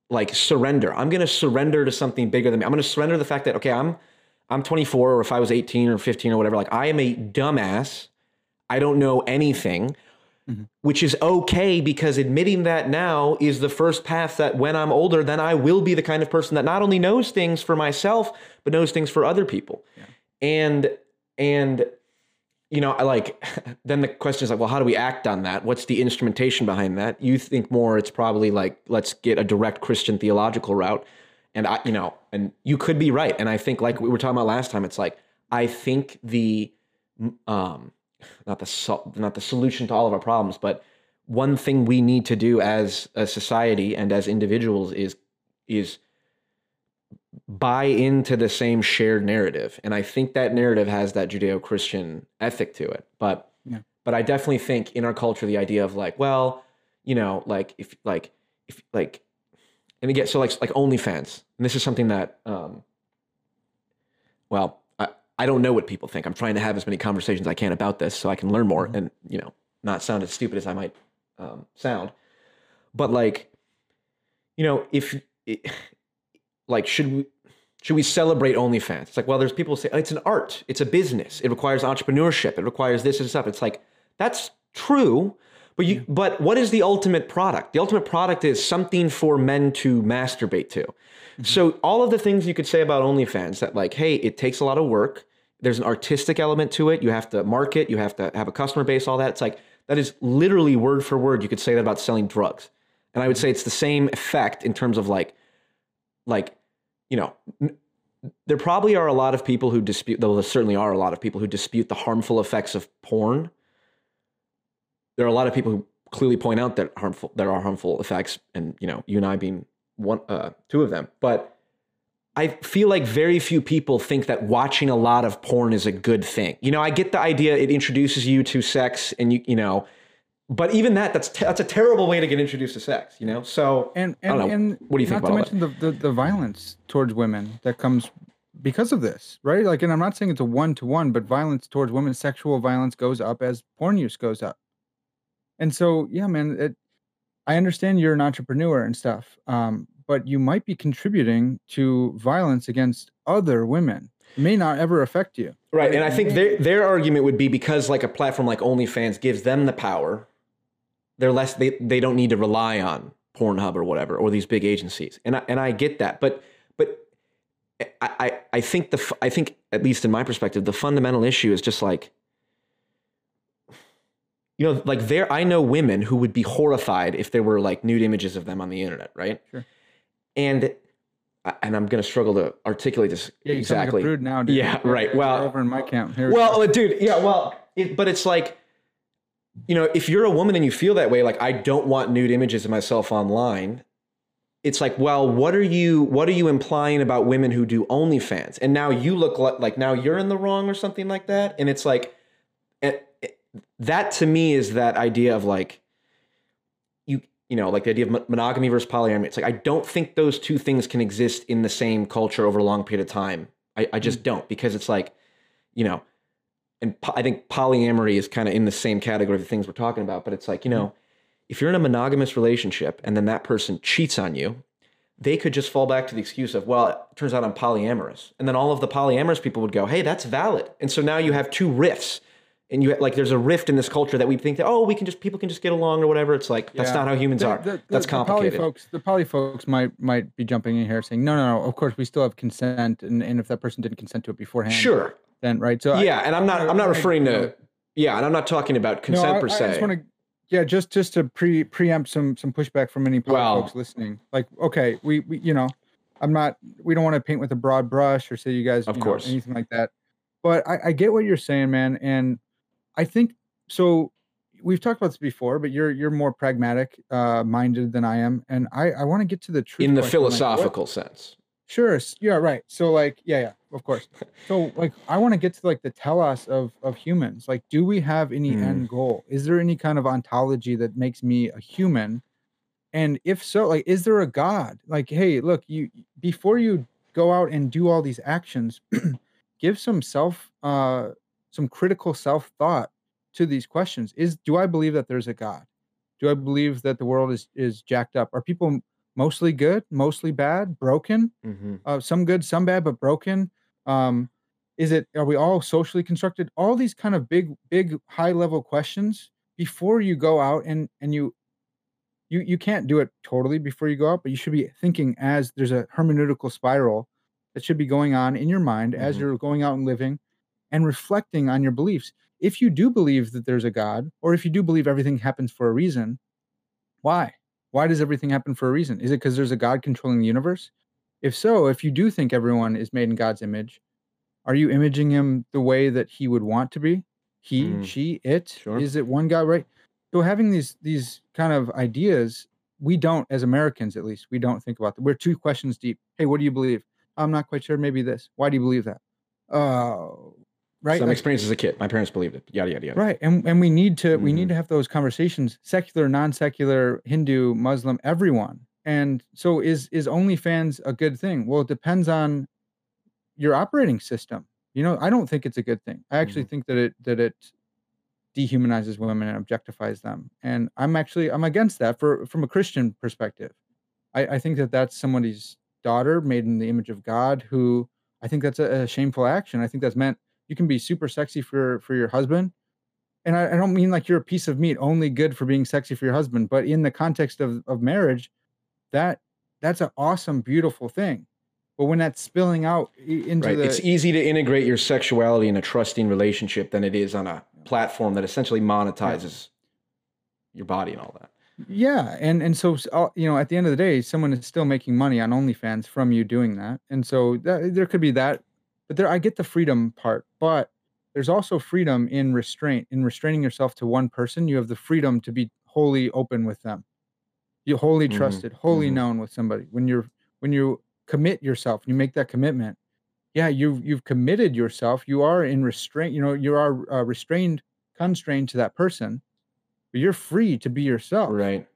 like surrender. I'm going to surrender to something bigger than me. I'm going to surrender the fact that okay, I'm I'm 24, or if I was 18 or 15 or whatever, like I am a dumbass. I don't know anything, mm-hmm. which is okay because admitting that now is the first path that when I'm older, then I will be the kind of person that not only knows things for myself, but knows things for other people. And and you know, I like then the question is like, well, how do we act on that? What's the instrumentation behind that? You think more it's probably like let's get a direct Christian theological route. And I, you know, and you could be right. And I think like we were talking about last time, it's like I think the um not the sol- not the solution to all of our problems, but one thing we need to do as a society and as individuals is is buy into the same shared narrative and i think that narrative has that judeo-christian ethic to it but Yeah. but i definitely think in our culture the idea of like well you know like if like if like and again so like like onlyfans and this is something that um well I, I don't know what people think. I'm trying to have as many conversations as i can about this so i can learn more and you know not sound as stupid as i might um, sound. But like you know if it, like should we should we celebrate OnlyFans? It's like, well, there's people who say oh, it's an art, it's a business, it requires entrepreneurship, it requires this and stuff. It's like that's true, but you but what is the ultimate product? The ultimate product is something for men to masturbate to. Mm-hmm. So all of the things you could say about OnlyFans that like, hey, it takes a lot of work. There's an artistic element to it. You have to market, you have to have a customer base, all that. It's like that is literally word for word. You could say that about selling drugs. And I would say it's the same effect in terms of like like you know n- there probably are a lot of people who dispute though there certainly are a lot of people who dispute the harmful effects of porn there are a lot of people who clearly point out that harmful there are harmful effects and you know you and i being one uh, two of them. But i feel like very few people think that watching a lot of porn is a good thing. You know i get the idea it introduces you to sex and you you know but even that that's te- that's a terrible way to get introduced to sex you know? So and and, know. and What do you think not about to mention the, the the violence towards women that comes because of this right? Like and i'm not saying it's a one-to-one but violence towards women sexual violence goes up as porn use goes up and so yeah man it, i understand you're an entrepreneur and stuff um, but you might be contributing to violence against other women. It may not ever affect you. Right, and I think their their argument would be because like a platform like OnlyFans gives them the power, they're less they they don't need to rely on Pornhub or whatever or these big agencies, and I, and I get that, but but I, I I think the i think at least in my perspective the fundamental issue is just like you know like there I know women who would be horrified if there were like nude images of them on the internet, right? Sure. And and I'm gonna struggle to articulate this yeah exactly. like now dude. Yeah, right. You're Well- over in my camp Here we Well, uh, dude, yeah, well, it, but it's like, you know, if you're a woman and you feel that way, like I don't want nude images of myself online. It's like, well, what are you, what are you implying about women who do OnlyFans? And now you look like, like now you're in the wrong or something like that. And it's like, it- that to me is that idea of like, you, you know, like the idea of monogamy versus polyamory. It's like I don't think those two things can exist in the same culture over a long period of time. I, I just mm. don't because it's like, you know, and po- I think polyamory is kind of in the same category of the things we're talking about. But it's like, you know, mm. if you're in a monogamous relationship and then that person cheats on you, they could just fall back to the excuse of, well, it turns out I'm polyamorous. And then all of the polyamorous people would go, hey, that's valid. And so now you have two rifts and you like there's a rift in this culture that we think that oh we can just people can just get along or whatever. It's like that's Yeah. not how humans The- are. the- that's the poly complicated. folks, the poly folks might might be jumping in here saying, no, no, no. Of course, we still have consent, and, and if that person didn't consent to it beforehand, Sure. then right. So I- Yeah, and I'm not I- I'm not referring I- to yeah, and I'm not talking about No, consent I- per I se. just want to, yeah, just just to pre preempt some some pushback from any poly Well- folks listening. Like, okay, we, we you know, I'm not. We don't want to paint with a broad brush or say you guys, Of you know, course. anything like that. But I, I get what you're saying, man, and I think so. We've talked about this before, but you're you're more pragmatic uh, minded than I am, and I I want to get to the truth in the question, like, philosophical sense. Sure. Yeah. Right. So like, yeah, yeah, of course. So like, I want to get to like the telos of of humans. Like, do we have any Mm. end goal? Is there any kind of ontology that makes me a human? And if so, like, is there a God? Like, hey, look, you before you go out and do all these actions, give some self, uh, some critical self thought to these questions. Is do I believe that there's a God? Do I believe that the world is is jacked up? Are people mostly good, mostly bad, broken? Mm-hmm. uh, some good, some bad, but broken. Um, is it? Are we all socially constructed? All these kind of big, big, high level questions before you go out and and you, you you can't do it totally before you go out, but you should be thinking as there's a hermeneutical spiral that should be going on in your mind as Mhm. you're going out and living, and reflecting on your beliefs. If you do believe that there's a God, or if you do believe everything happens for a reason, why? Why does everything happen for a reason? Is it because there's a God controlling the universe? If so, if you do think everyone is made in God's image, are you imaging him the way that he would want to be? He, Mm. she, it? Sure. Is it one God, right? So having these these kind of ideas, we don't, as Americans at least, we don't think about them. We're two questions deep. Hey, what do you believe? I'm not quite sure. Maybe this. Why do you believe that? Oh, right. Some like- experience as a kid. My parents believed it. Yada yada yada. Right. And and we need to we Mhm. need to have those conversations, secular, non-secular, Hindu, Muslim, everyone. And so is is OnlyFans a good thing? Well, it depends on your operating system. You know, I don't think it's a good thing. I actually think that it that it dehumanizes women and objectifies them. And I'm actually I'm against that for from a Christian perspective. I, I think that that's somebody's daughter made in the image of God who I think that's a, a shameful action. I think that's meant you can be super sexy for for your husband and I, I don't mean like you're a piece of meat only good for being sexy for your husband but in the context of of marriage that that's an awesome beautiful thing but when that's spilling out into Right. the It's easy to integrate your sexuality in a trusting relationship than it is on a platform that essentially monetizes your body and all that. Yeah, and and so you know, at the end of the day, someone is still making money on OnlyFans from you doing that, and so that, there could be that. But there, I get the freedom part, but there's also freedom in restraint. In restraining yourself to one person, you have the freedom to be wholly open with them. You wholly Mhm, trusted, wholly mhm. known with somebody. When you're when you commit yourself, you make that commitment. Yeah, you've you've committed yourself. You are in restraint. You know, you are uh, restrained, constrained to that person, but you're free to be yourself. Right.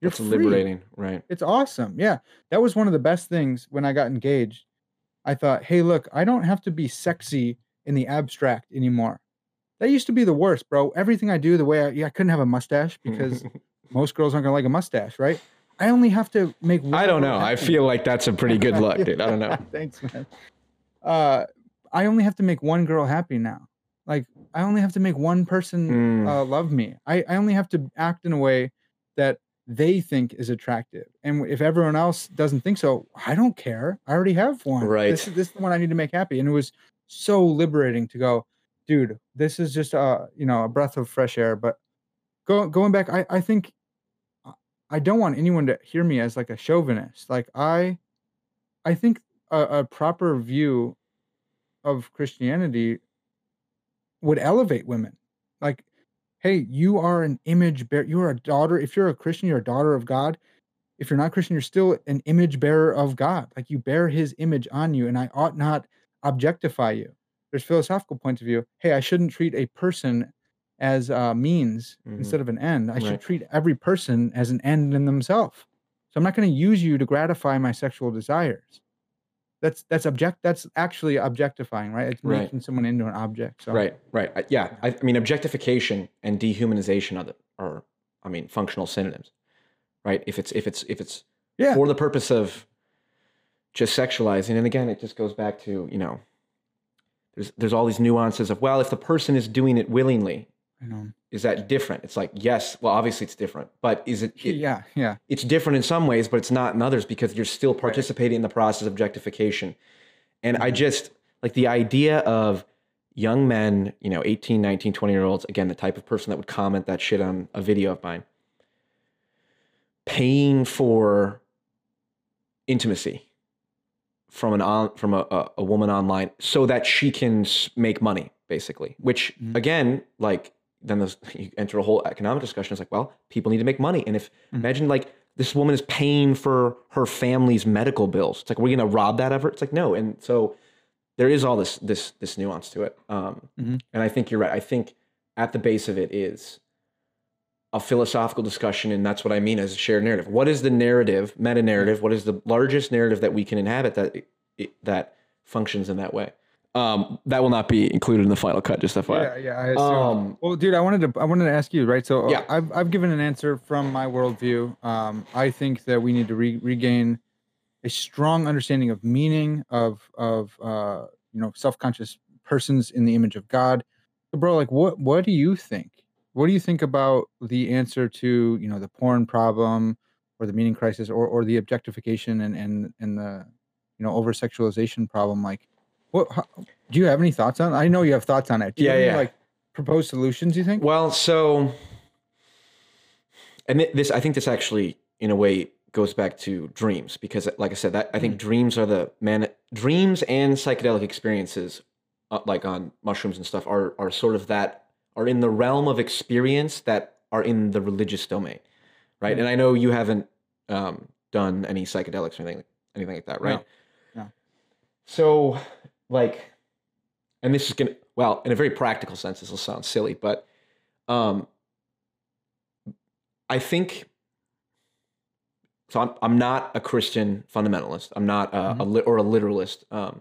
You're It's free. liberating. Right. It's awesome. Yeah. That was one of the best things when I got engaged. I thought, hey, look, I don't have to be sexy in the abstract anymore. That used to be the worst, bro. Everything I do, the way I, yeah, I couldn't have a mustache because most girls aren't gonna like a mustache, right? I only have to make. one I don't know. I feel like that's a pretty good look, dude. I don't know. Thanks, man. Uh, I only have to make one girl happy now. Like I only have to make one person Mm. uh, love me. I, I only have to act in a way that they think is attractive. And if everyone else doesn't think so, I don't care. I already have one. Right. This is this is the one I need to make happy. And it was so liberating to go, dude. This is just a you know a breath of fresh air. But go, going back, I I think I- I don't want anyone to hear me as like a chauvinist. Like I, I think a, a proper view of Christianity would elevate women. Hey, you are an image bearer. You are a daughter. If you're a Christian, you're a daughter of God. If you're not Christian, you're still an image bearer of God. Like you bear His image on you, and I ought not objectify you. There's philosophical points of view. Hey, I shouldn't treat a person as a means Mhm. instead of an end. I should treat every person as an end in themselves. So I'm not going to use you to gratify my sexual desires. That's that's object. That's actually objectifying, right? It's Right. making someone into an object. So Right. Right. Yeah. I, I mean, objectification and dehumanization are, the, are, I mean, functional synonyms, right? If it's if it's if it's Yeah. for the purpose of just sexualizing, and again, it just goes back to you know, there's there's all these nuances of well, if the person is doing it willingly. Is that different? It's like yes, well, obviously it's different, but is it, it yeah, yeah. it's different in some ways, but it's not in others because you're still participating in the process of objectification. And I just like the idea of young men, you know, 18, 19, 20 year olds, again, the type of person that would comment that shit on a video of mine, paying for intimacy from an on from a, a, a woman online so that she can make money basically which Mhm. again like then there's, you enter a whole economic discussion. It's like well people need to make money. And if Mhm. imagine like this woman is paying for her family's medical bills. It's like we're gonna rob that of her it's like no. And so there is all this this this nuance to it. Um Mhm. and i think you're right. I think at the base of it is a philosophical discussion and that's what i mean as a shared narrative. What is the narrative meta narrative what is the largest narrative that we can inhabit that that functions in that way um that will not be included in the final cut just Yeah, FYI. yeah. I um Well, dude, I wanted to I wanted to ask you, right? So uh, Yeah. I've I've given an answer from my worldview. Um, I think that we need to re- regain a strong understanding of meaning of of uh, you know self conscious persons in the image of God. So, bro, like, what what do you think? What do you think about the answer to you know the porn problem, or the meaning crisis, or or the objectification and and and the you know over sexualization problem? Like, what how, do you have any thoughts on? I know you have thoughts on it. Do you Yeah, have any, yeah. Like proposed solutions, you think? Well, so, and thi- this, I think this actually, in a way, goes back to dreams because, like I said, that I think dreams are the man. Dreams and psychedelic experiences, uh, like on mushrooms and stuff, are are sort of that are in the realm of experience that are in the religious domain, right? Mm. And I know you haven't um, done any psychedelics or anything, anything like that, right? No. So, like, and this is gonna well, in a very practical sense, this will sound silly, but um, I think so. I'm I'm not a Christian fundamentalist. I'm not a, a li- or a literalist. Um,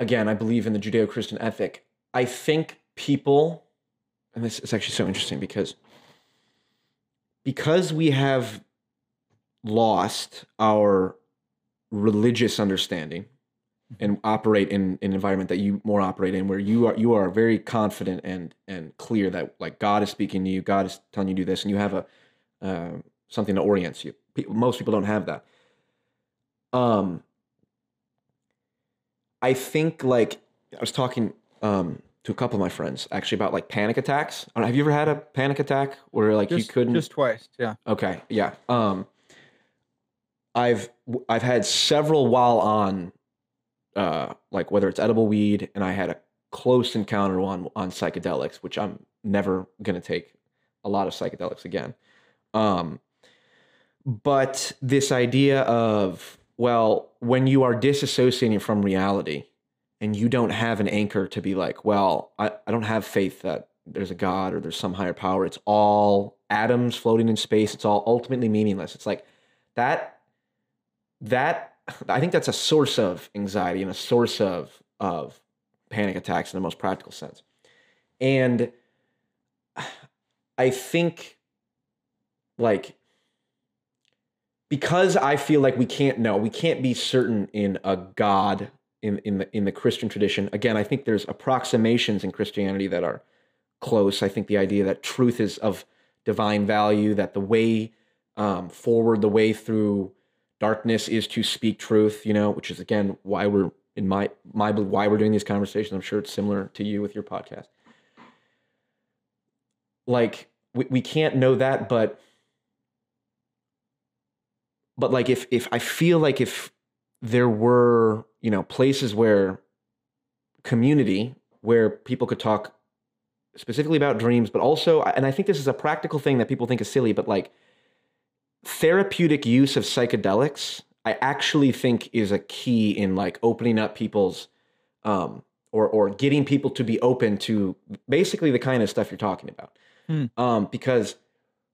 again, I believe in the Judeo-Christian ethic. I think people, and this is actually so interesting because because we have lost our religious understanding and operate in, in an environment that you more operate in where you are you are very confident and and clear that like God is speaking to you, God is telling you to do this, and you have a uh, something that orients you. Pe- Most people don't have that. Um, I think like I was talking um to a couple of my friends actually about like panic attacks. Know, Have you ever had a panic attack where like just, you couldn't just twice. Yeah. Okay, yeah. Um, I've I've had several while on, uh, like whether it's edible weed, and I had a close encounter on on psychedelics, which I'm never gonna take a lot of psychedelics again. Um, but this idea of well, when you are disassociating from reality, and you don't have an anchor to be like, well, I, I don't have faith that there's a God or there's some higher power. It's all atoms floating in space. It's all ultimately meaningless. It's like that that I think that's a source of anxiety and a source of of panic attacks in the most practical sense. And I think like because I feel like we can't know, we can't be certain in a God in in the in the Christian tradition. Again, I think there's approximations in Christianity that are close. I think the idea that truth is of divine value, that the way um, forward, the way through darkness is to speak truth. You know, which is again why we're in my my why we're doing these conversations. I'm sure it's similar to you with your podcast. Like we, we can't know that, but but like if if I feel like if there were you know places where community where people could talk specifically about dreams, but also and I think this is a practical thing that people think is silly, but like therapeutic use of psychedelics, I actually think is a key in like opening up people's um or or getting people to be open to basically the kind of stuff you're talking about. Hmm. Um because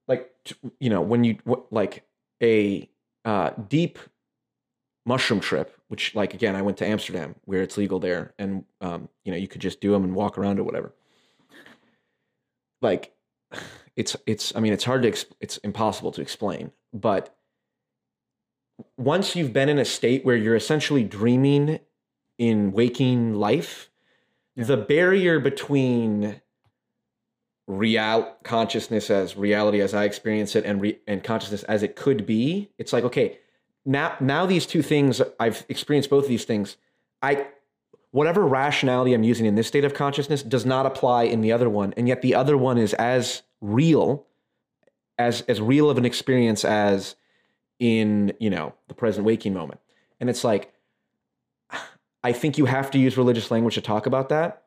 like you know when you like a uh deep mushroom trip which like again I went to Amsterdam where it's legal there and um you know you could just do them and walk around or whatever. Like it's it's I mean it's hard to exp- it's impossible to explain, but once you've been in a state where you're essentially dreaming in waking life, Yeah. the barrier between real consciousness as reality as I experience it and re, and consciousness as it could be, it's like okay, now now these two things I've experienced both of these things. I whatever rationality I'm using in this state of consciousness does not apply in the other one, and yet the other one is as real as as real of an experience as in you know the present waking moment. And it's like i think you have to use religious language to talk about that.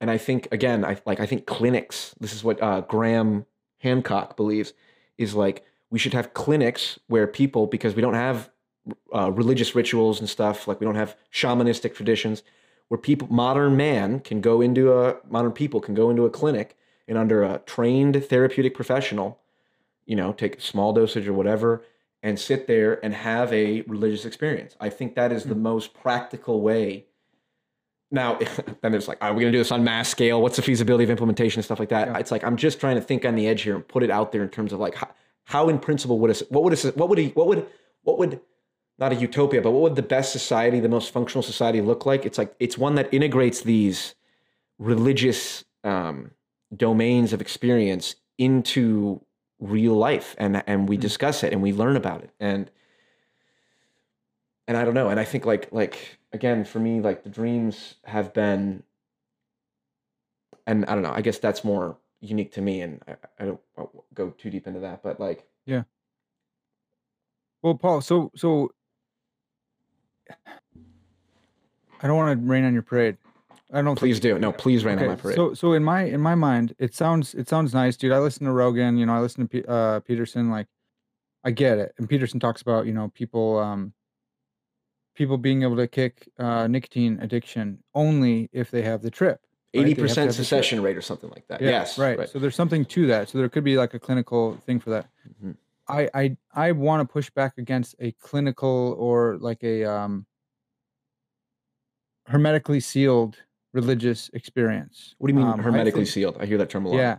And i think again i like i think clinics this is what uh, graham hancock believes is like we should have clinics where people because we don't have uh, religious rituals and stuff like we don't have shamanistic traditions where people modern man can go into a modern people can go into a clinic and under a trained therapeutic professional you know take a small dosage or whatever and sit there and have a religious experience. I think that is the most practical way. Now then there's like are we going to do this on mass scale? What's the feasibility of implementation and stuff like that? Yeah. it's like i'm just trying to think on the edge here and put it out there in terms of like how, how in principle would a, what would a, what would a, what would what would not a utopia but what would the best society the most functional society look like? It's like it's one that integrates these religious um, domains of experience into real life and and we Mm. discuss it and we learn about it and and I don't know and I think like like again for me like the dreams have been and I don't know I guess that's more unique to me and I, I don't won't go too deep into that but like yeah Well, Paul, so so I don't want to rain on your parade. I don't think please do no please rain on Okay, my parade So so in my in my mind, it sounds it sounds nice, dude. I listen to Rogan, you know, I listen to Pe- uh, Peterson. Like, I get it. And Peterson talks about you know people um people being able to kick uh, nicotine addiction only if they have the trip. eighty percent have the trip. cessation rate or something like that Yeah, yes right. So there's something to that. So there could be like a clinical thing for that. Mhm. I I I want to push back against a clinical or like a um hermetically sealed religious experience. what do you mean Um, hermetically think- sealed I hear that term a lot Yeah.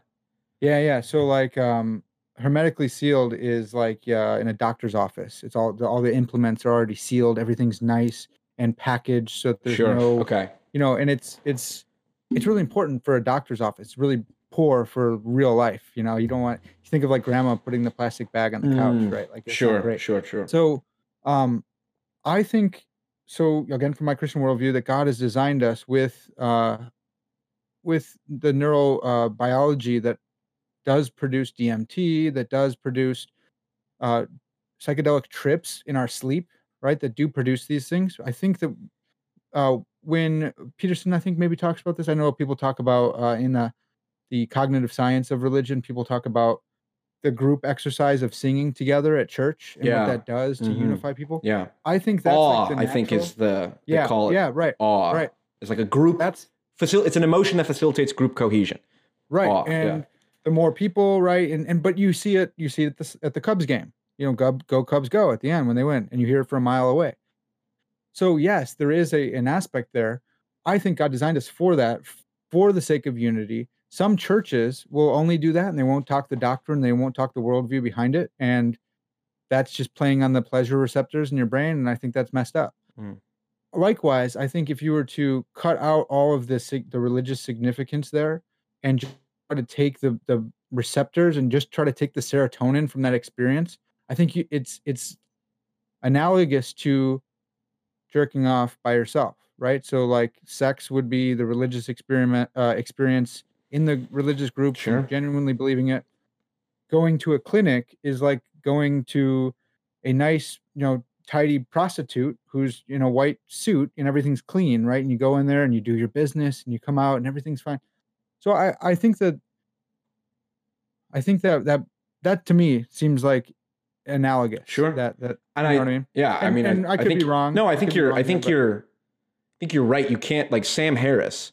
Yeah, yeah. So like um hermetically sealed is like uh, in a doctor's office. It's all the, all the implements are already sealed. Everything's nice and packaged so that there's sure no okay you know and it's it's it's really important for a doctor's office it's really poor for real life you know you don't want you think of like grandma putting the plastic bag on the couch Mm, right like sure sure sure so um i think so again from my christian worldview that god has designed us with uh with the neurobiology uh, that does produce dmt that does produce uh psychedelic trips in our sleep right that do produce these things i think that uh, when Peterson, I think maybe talks about this. I know people talk about uh, in the the cognitive science of religion. People talk about the group exercise of singing together at church and Yeah. what that does to Mhm. unify people. yeah I think that's awe like i think is the they yeah, call it yeah, right, awe right. it's like a group That's facil- it's an emotion that facilitates group cohesion right. awe, yeah. and the more people, right, and and but you see it, you see it at the, at the Cubs game. You know, go, go Cubs, go at the end when they win, and you hear it from a mile away. So yes, there is a an aspect there. I think God designed us for that, for the sake of unity. Some churches will only do that, and they won't talk the doctrine, they won't talk the worldview behind it, and that's just playing on the pleasure receptors in your brain, and I think that's messed up. Mm. Likewise, I think if you were to cut out all of the the religious significance there, and just try to take the the receptors and just try to take the serotonin from that experience, I think you, it's it's analogous to jerking off by yourself, right? So like sex would be the religious experiment uh, experience in the religious group, Sure. genuinely believing it. Going to a clinic is like going to a nice, you know, tidy prostitute who's in a white suit and everything's clean, right? And you go in there and you do your business and you come out and everything's fine. So I I think that I think that that that to me seems like analogous. Sure. That that and you I, what I mean? yeah i mean and I could be think, wrong. no I i think could be you're i think but- you're i think you're right you can't like sam harris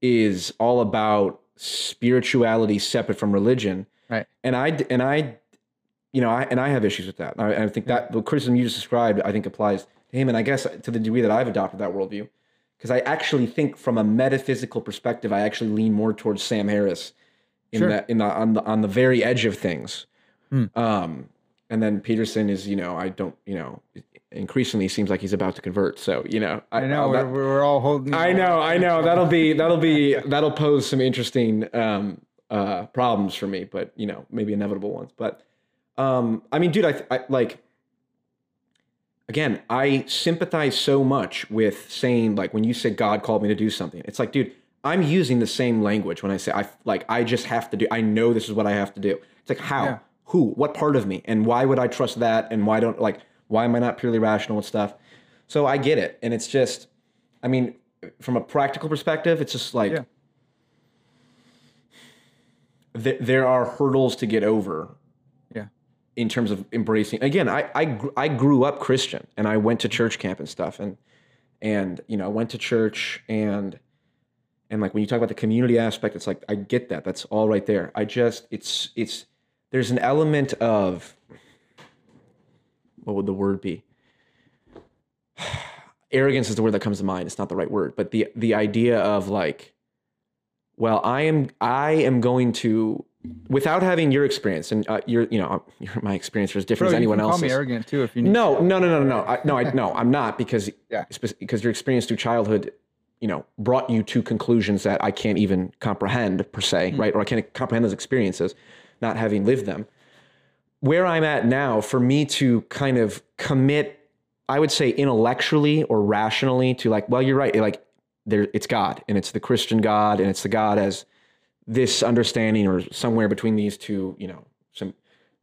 is all about spirituality separate from religion Right. and I and i you know i and i have issues with that i, I think that the criticism you just described i think applies to him and i guess to the degree that i've adopted that worldview because i actually think from a metaphysical perspective i actually lean more towards sam harris in Sure. that in the on the on the very edge of things Hmm. um and then peterson is you know i don't you know increasingly seems like he's about to convert. So you know, I know I'll- we're, we're all holding. I know, I know. That'll be that'll be that'll pose some interesting um, uh, problems for me, but you know, maybe inevitable ones. But um, I mean, dude, I, I like. Again, I sympathize so much with saying like when you say God called me to do something. It's like, dude, I'm using the same language when I say I like I just have to do. I know this is what I have to do. It's like how, Yeah. who, what part of me, and why would I trust that, and why don't like why am I not purely rational with stuff? So I get it, and it's just, I mean, from a practical perspective, it's just like Yeah. th- there are hurdles to get over Yeah. in terms of embracing. Again, I I, gr- I grew up Christian, and I went to church camp and stuff, and and you know I went to church and and like when you talk about the community aspect, it's like I get that. That's all right there. I just it's it's there's an element of what would the word be? Arrogance is the word that comes to mind. It's not the right word, but the the idea of like, well, I am I am going to without having your experience and uh, your you know your, my experience is different Bro, as anyone you can call me arrogant too if you need. No, no, no, no, no, no. I, no, I, no, I'm not because Yeah. because your experience through childhood, you know, brought you to conclusions that I can't even comprehend per se, Hmm. right? Or I can't comprehend those experiences, not having lived them. Where I'm at now, for me to kind of commit, I would say intellectually or rationally to like, well, you're right, like there, it's God and it's the Christian God and it's the God as this understanding or somewhere between these two, you know, some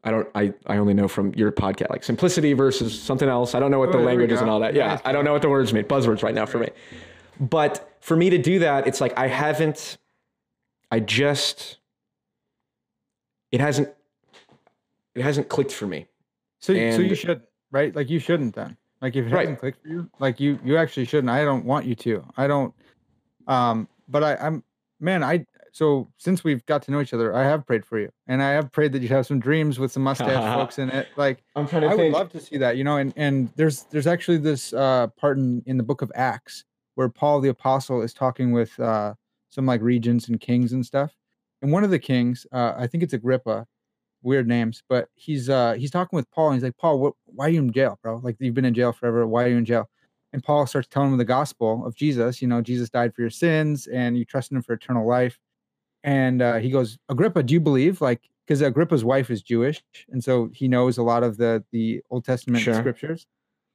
I don't I, I only know from your podcast like simplicity versus something else. I don't know what Oh, the language is and all that. Yeah, Nice. I don't know what the words mean. Buzzwords right now for me. But for me to do that, it's like I haven't I just it hasn't it hasn't clicked for me. So, so you should, right? Like you shouldn't then. Like if it Right. hasn't clicked for you, like you, you actually shouldn't. I don't want you to. I don't. Um, but I, I'm, man. I so since we've got to know each other, I have prayed for you, and I have prayed that you have some dreams with some mustache folks in it. Like I'm trying to. I would love to see that, you know. And and there's there's actually this uh, part in in the book of Acts where Paul the apostle is talking with uh, some like regents and kings and stuff. And one of the kings, uh, I think it's Agrippa, weird names, but he's uh he's talking with Paul and he's like, Paul, what, why are you in jail, bro? Like you've been in jail forever. Why are you in jail? And Paul starts telling him the gospel of Jesus. You know, Jesus died for your sins and you trust in him for eternal life. And uh, he goes, Agrippa, do you believe? Like, because Agrippa's wife is Jewish, and so he knows a lot of the the Old Testament Sure. scriptures.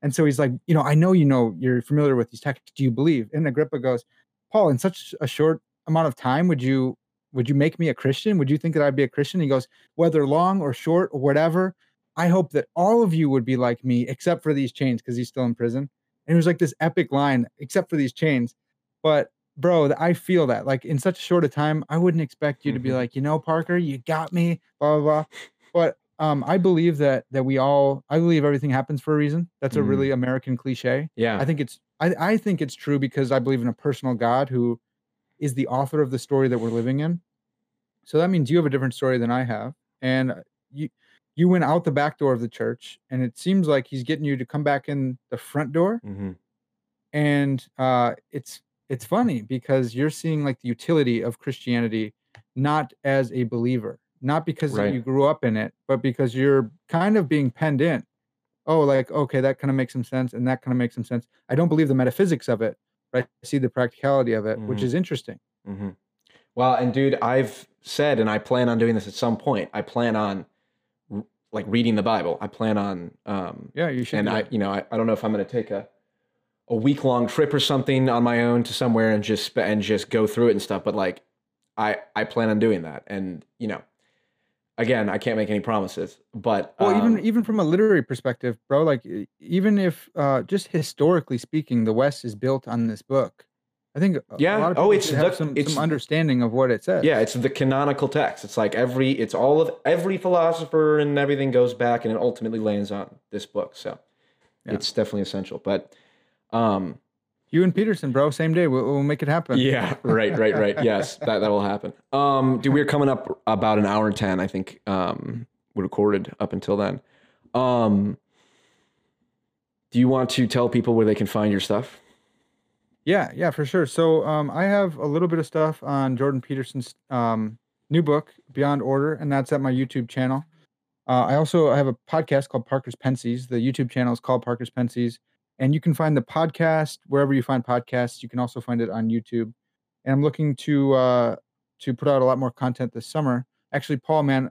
And so he's like, you know, I know you know you're familiar with these texts. Do you believe? And Agrippa goes, Paul, in such a short amount of time, would you would you make me a Christian? Would you think that I'd be a Christian? He goes, whether long or short or whatever, I hope that all of you would be like me, except for these chains, because he's still in prison. And it was like this epic line, except for these chains. But bro, I feel that like in such a short a time, I wouldn't expect you to be Mhm. like, you know, Parker, you got me, blah blah blah. But um, I believe that that we all, I believe everything happens for a reason. That's a Mhm. really American cliche. Yeah. I think it's I, I think it's true because I believe in a personal God who is the author of the story that we're living in. So that means you have a different story than I have. And uh, you you went out the back door of the church and it seems like he's getting you to come back in the front door. hmm And uh it's it's funny because you're seeing like the utility of Christianity not as a believer, not because Right. you grew up in it, but because you're kind of being penned in. Oh, like okay, that kind of makes some sense, and that kind of makes some sense. I don't believe the metaphysics of it, but I see the practicality of it, which Mhm. is interesting. hmm Well, and dude, I've said, and I plan on doing this at some point. I plan on like reading the Bible. I plan on, um, Yeah, you should. and I, you know, I, I don't know if I'm going to take a a week long trip or something on my own to somewhere and just and just go through it and stuff. But like, I I plan on doing that, and you know, again, I can't make any promises, but Well, even um, even from a literary perspective, bro, like even if uh just historically speaking, the West is built on this book. I think Yeah, a lot of oh, it's the- some, it's- some understanding of what it says. Yeah, it's the canonical text. It's like every, it's all of every philosopher and everything goes back and it ultimately lands on this book. So Yeah. it's definitely essential. But um, you and Peterson, bro, same day. We'll, we'll make it happen. yeah, right, right, right. Yes, that that will happen. Um, dude, we're coming up about an hour and ten. I think um, we recorded up until then. Um, do you want to tell people where they can find your stuff? Yeah, yeah, for sure. So um, I have a little bit of stuff on Jordan Peterson's um, new book, Beyond Order, and that's at my YouTube channel. Uh, I also have a podcast called Parker's Pensées. The YouTube channel is called Parker's Pensées, and you can find the podcast wherever you find podcasts. You can also find it on YouTube. And I'm looking to uh, to put out a lot more content this summer. Actually, Paul, man,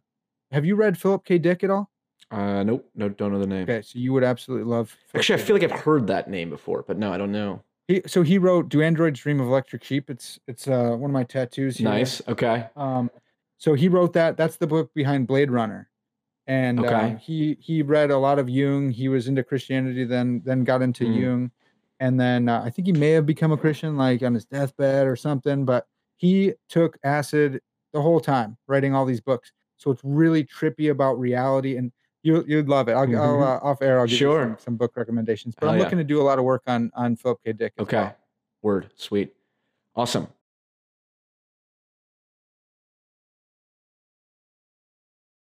have you read Philip K. Dick at all? Uh, nope, no, don't know the name. Okay, so you would absolutely love. Philip Actually, I K. feel like I've heard that name before, but no, I don't know. He, so he wrote "Do Androids Dream of Electric Sheep?" It's it's uh, one of my tattoos. Here. Nice. Okay. Um, so he wrote that. That's the book behind Blade Runner, and Okay. um, he he read a lot of Jung. He was into Christianity, then then got into Mm. Jung, and then uh, I think he may have become a Christian like on his deathbed or something. But he took acid the whole time writing all these books. So it's really trippy about reality, and you you'd love it. I'll, I'll Mhm. uh, off air. I'll give you some, some book recommendations. But Hell I'm yeah. looking to do a lot of work on on Philip K. Dick. Okay. well. Word. Sweet. Awesome.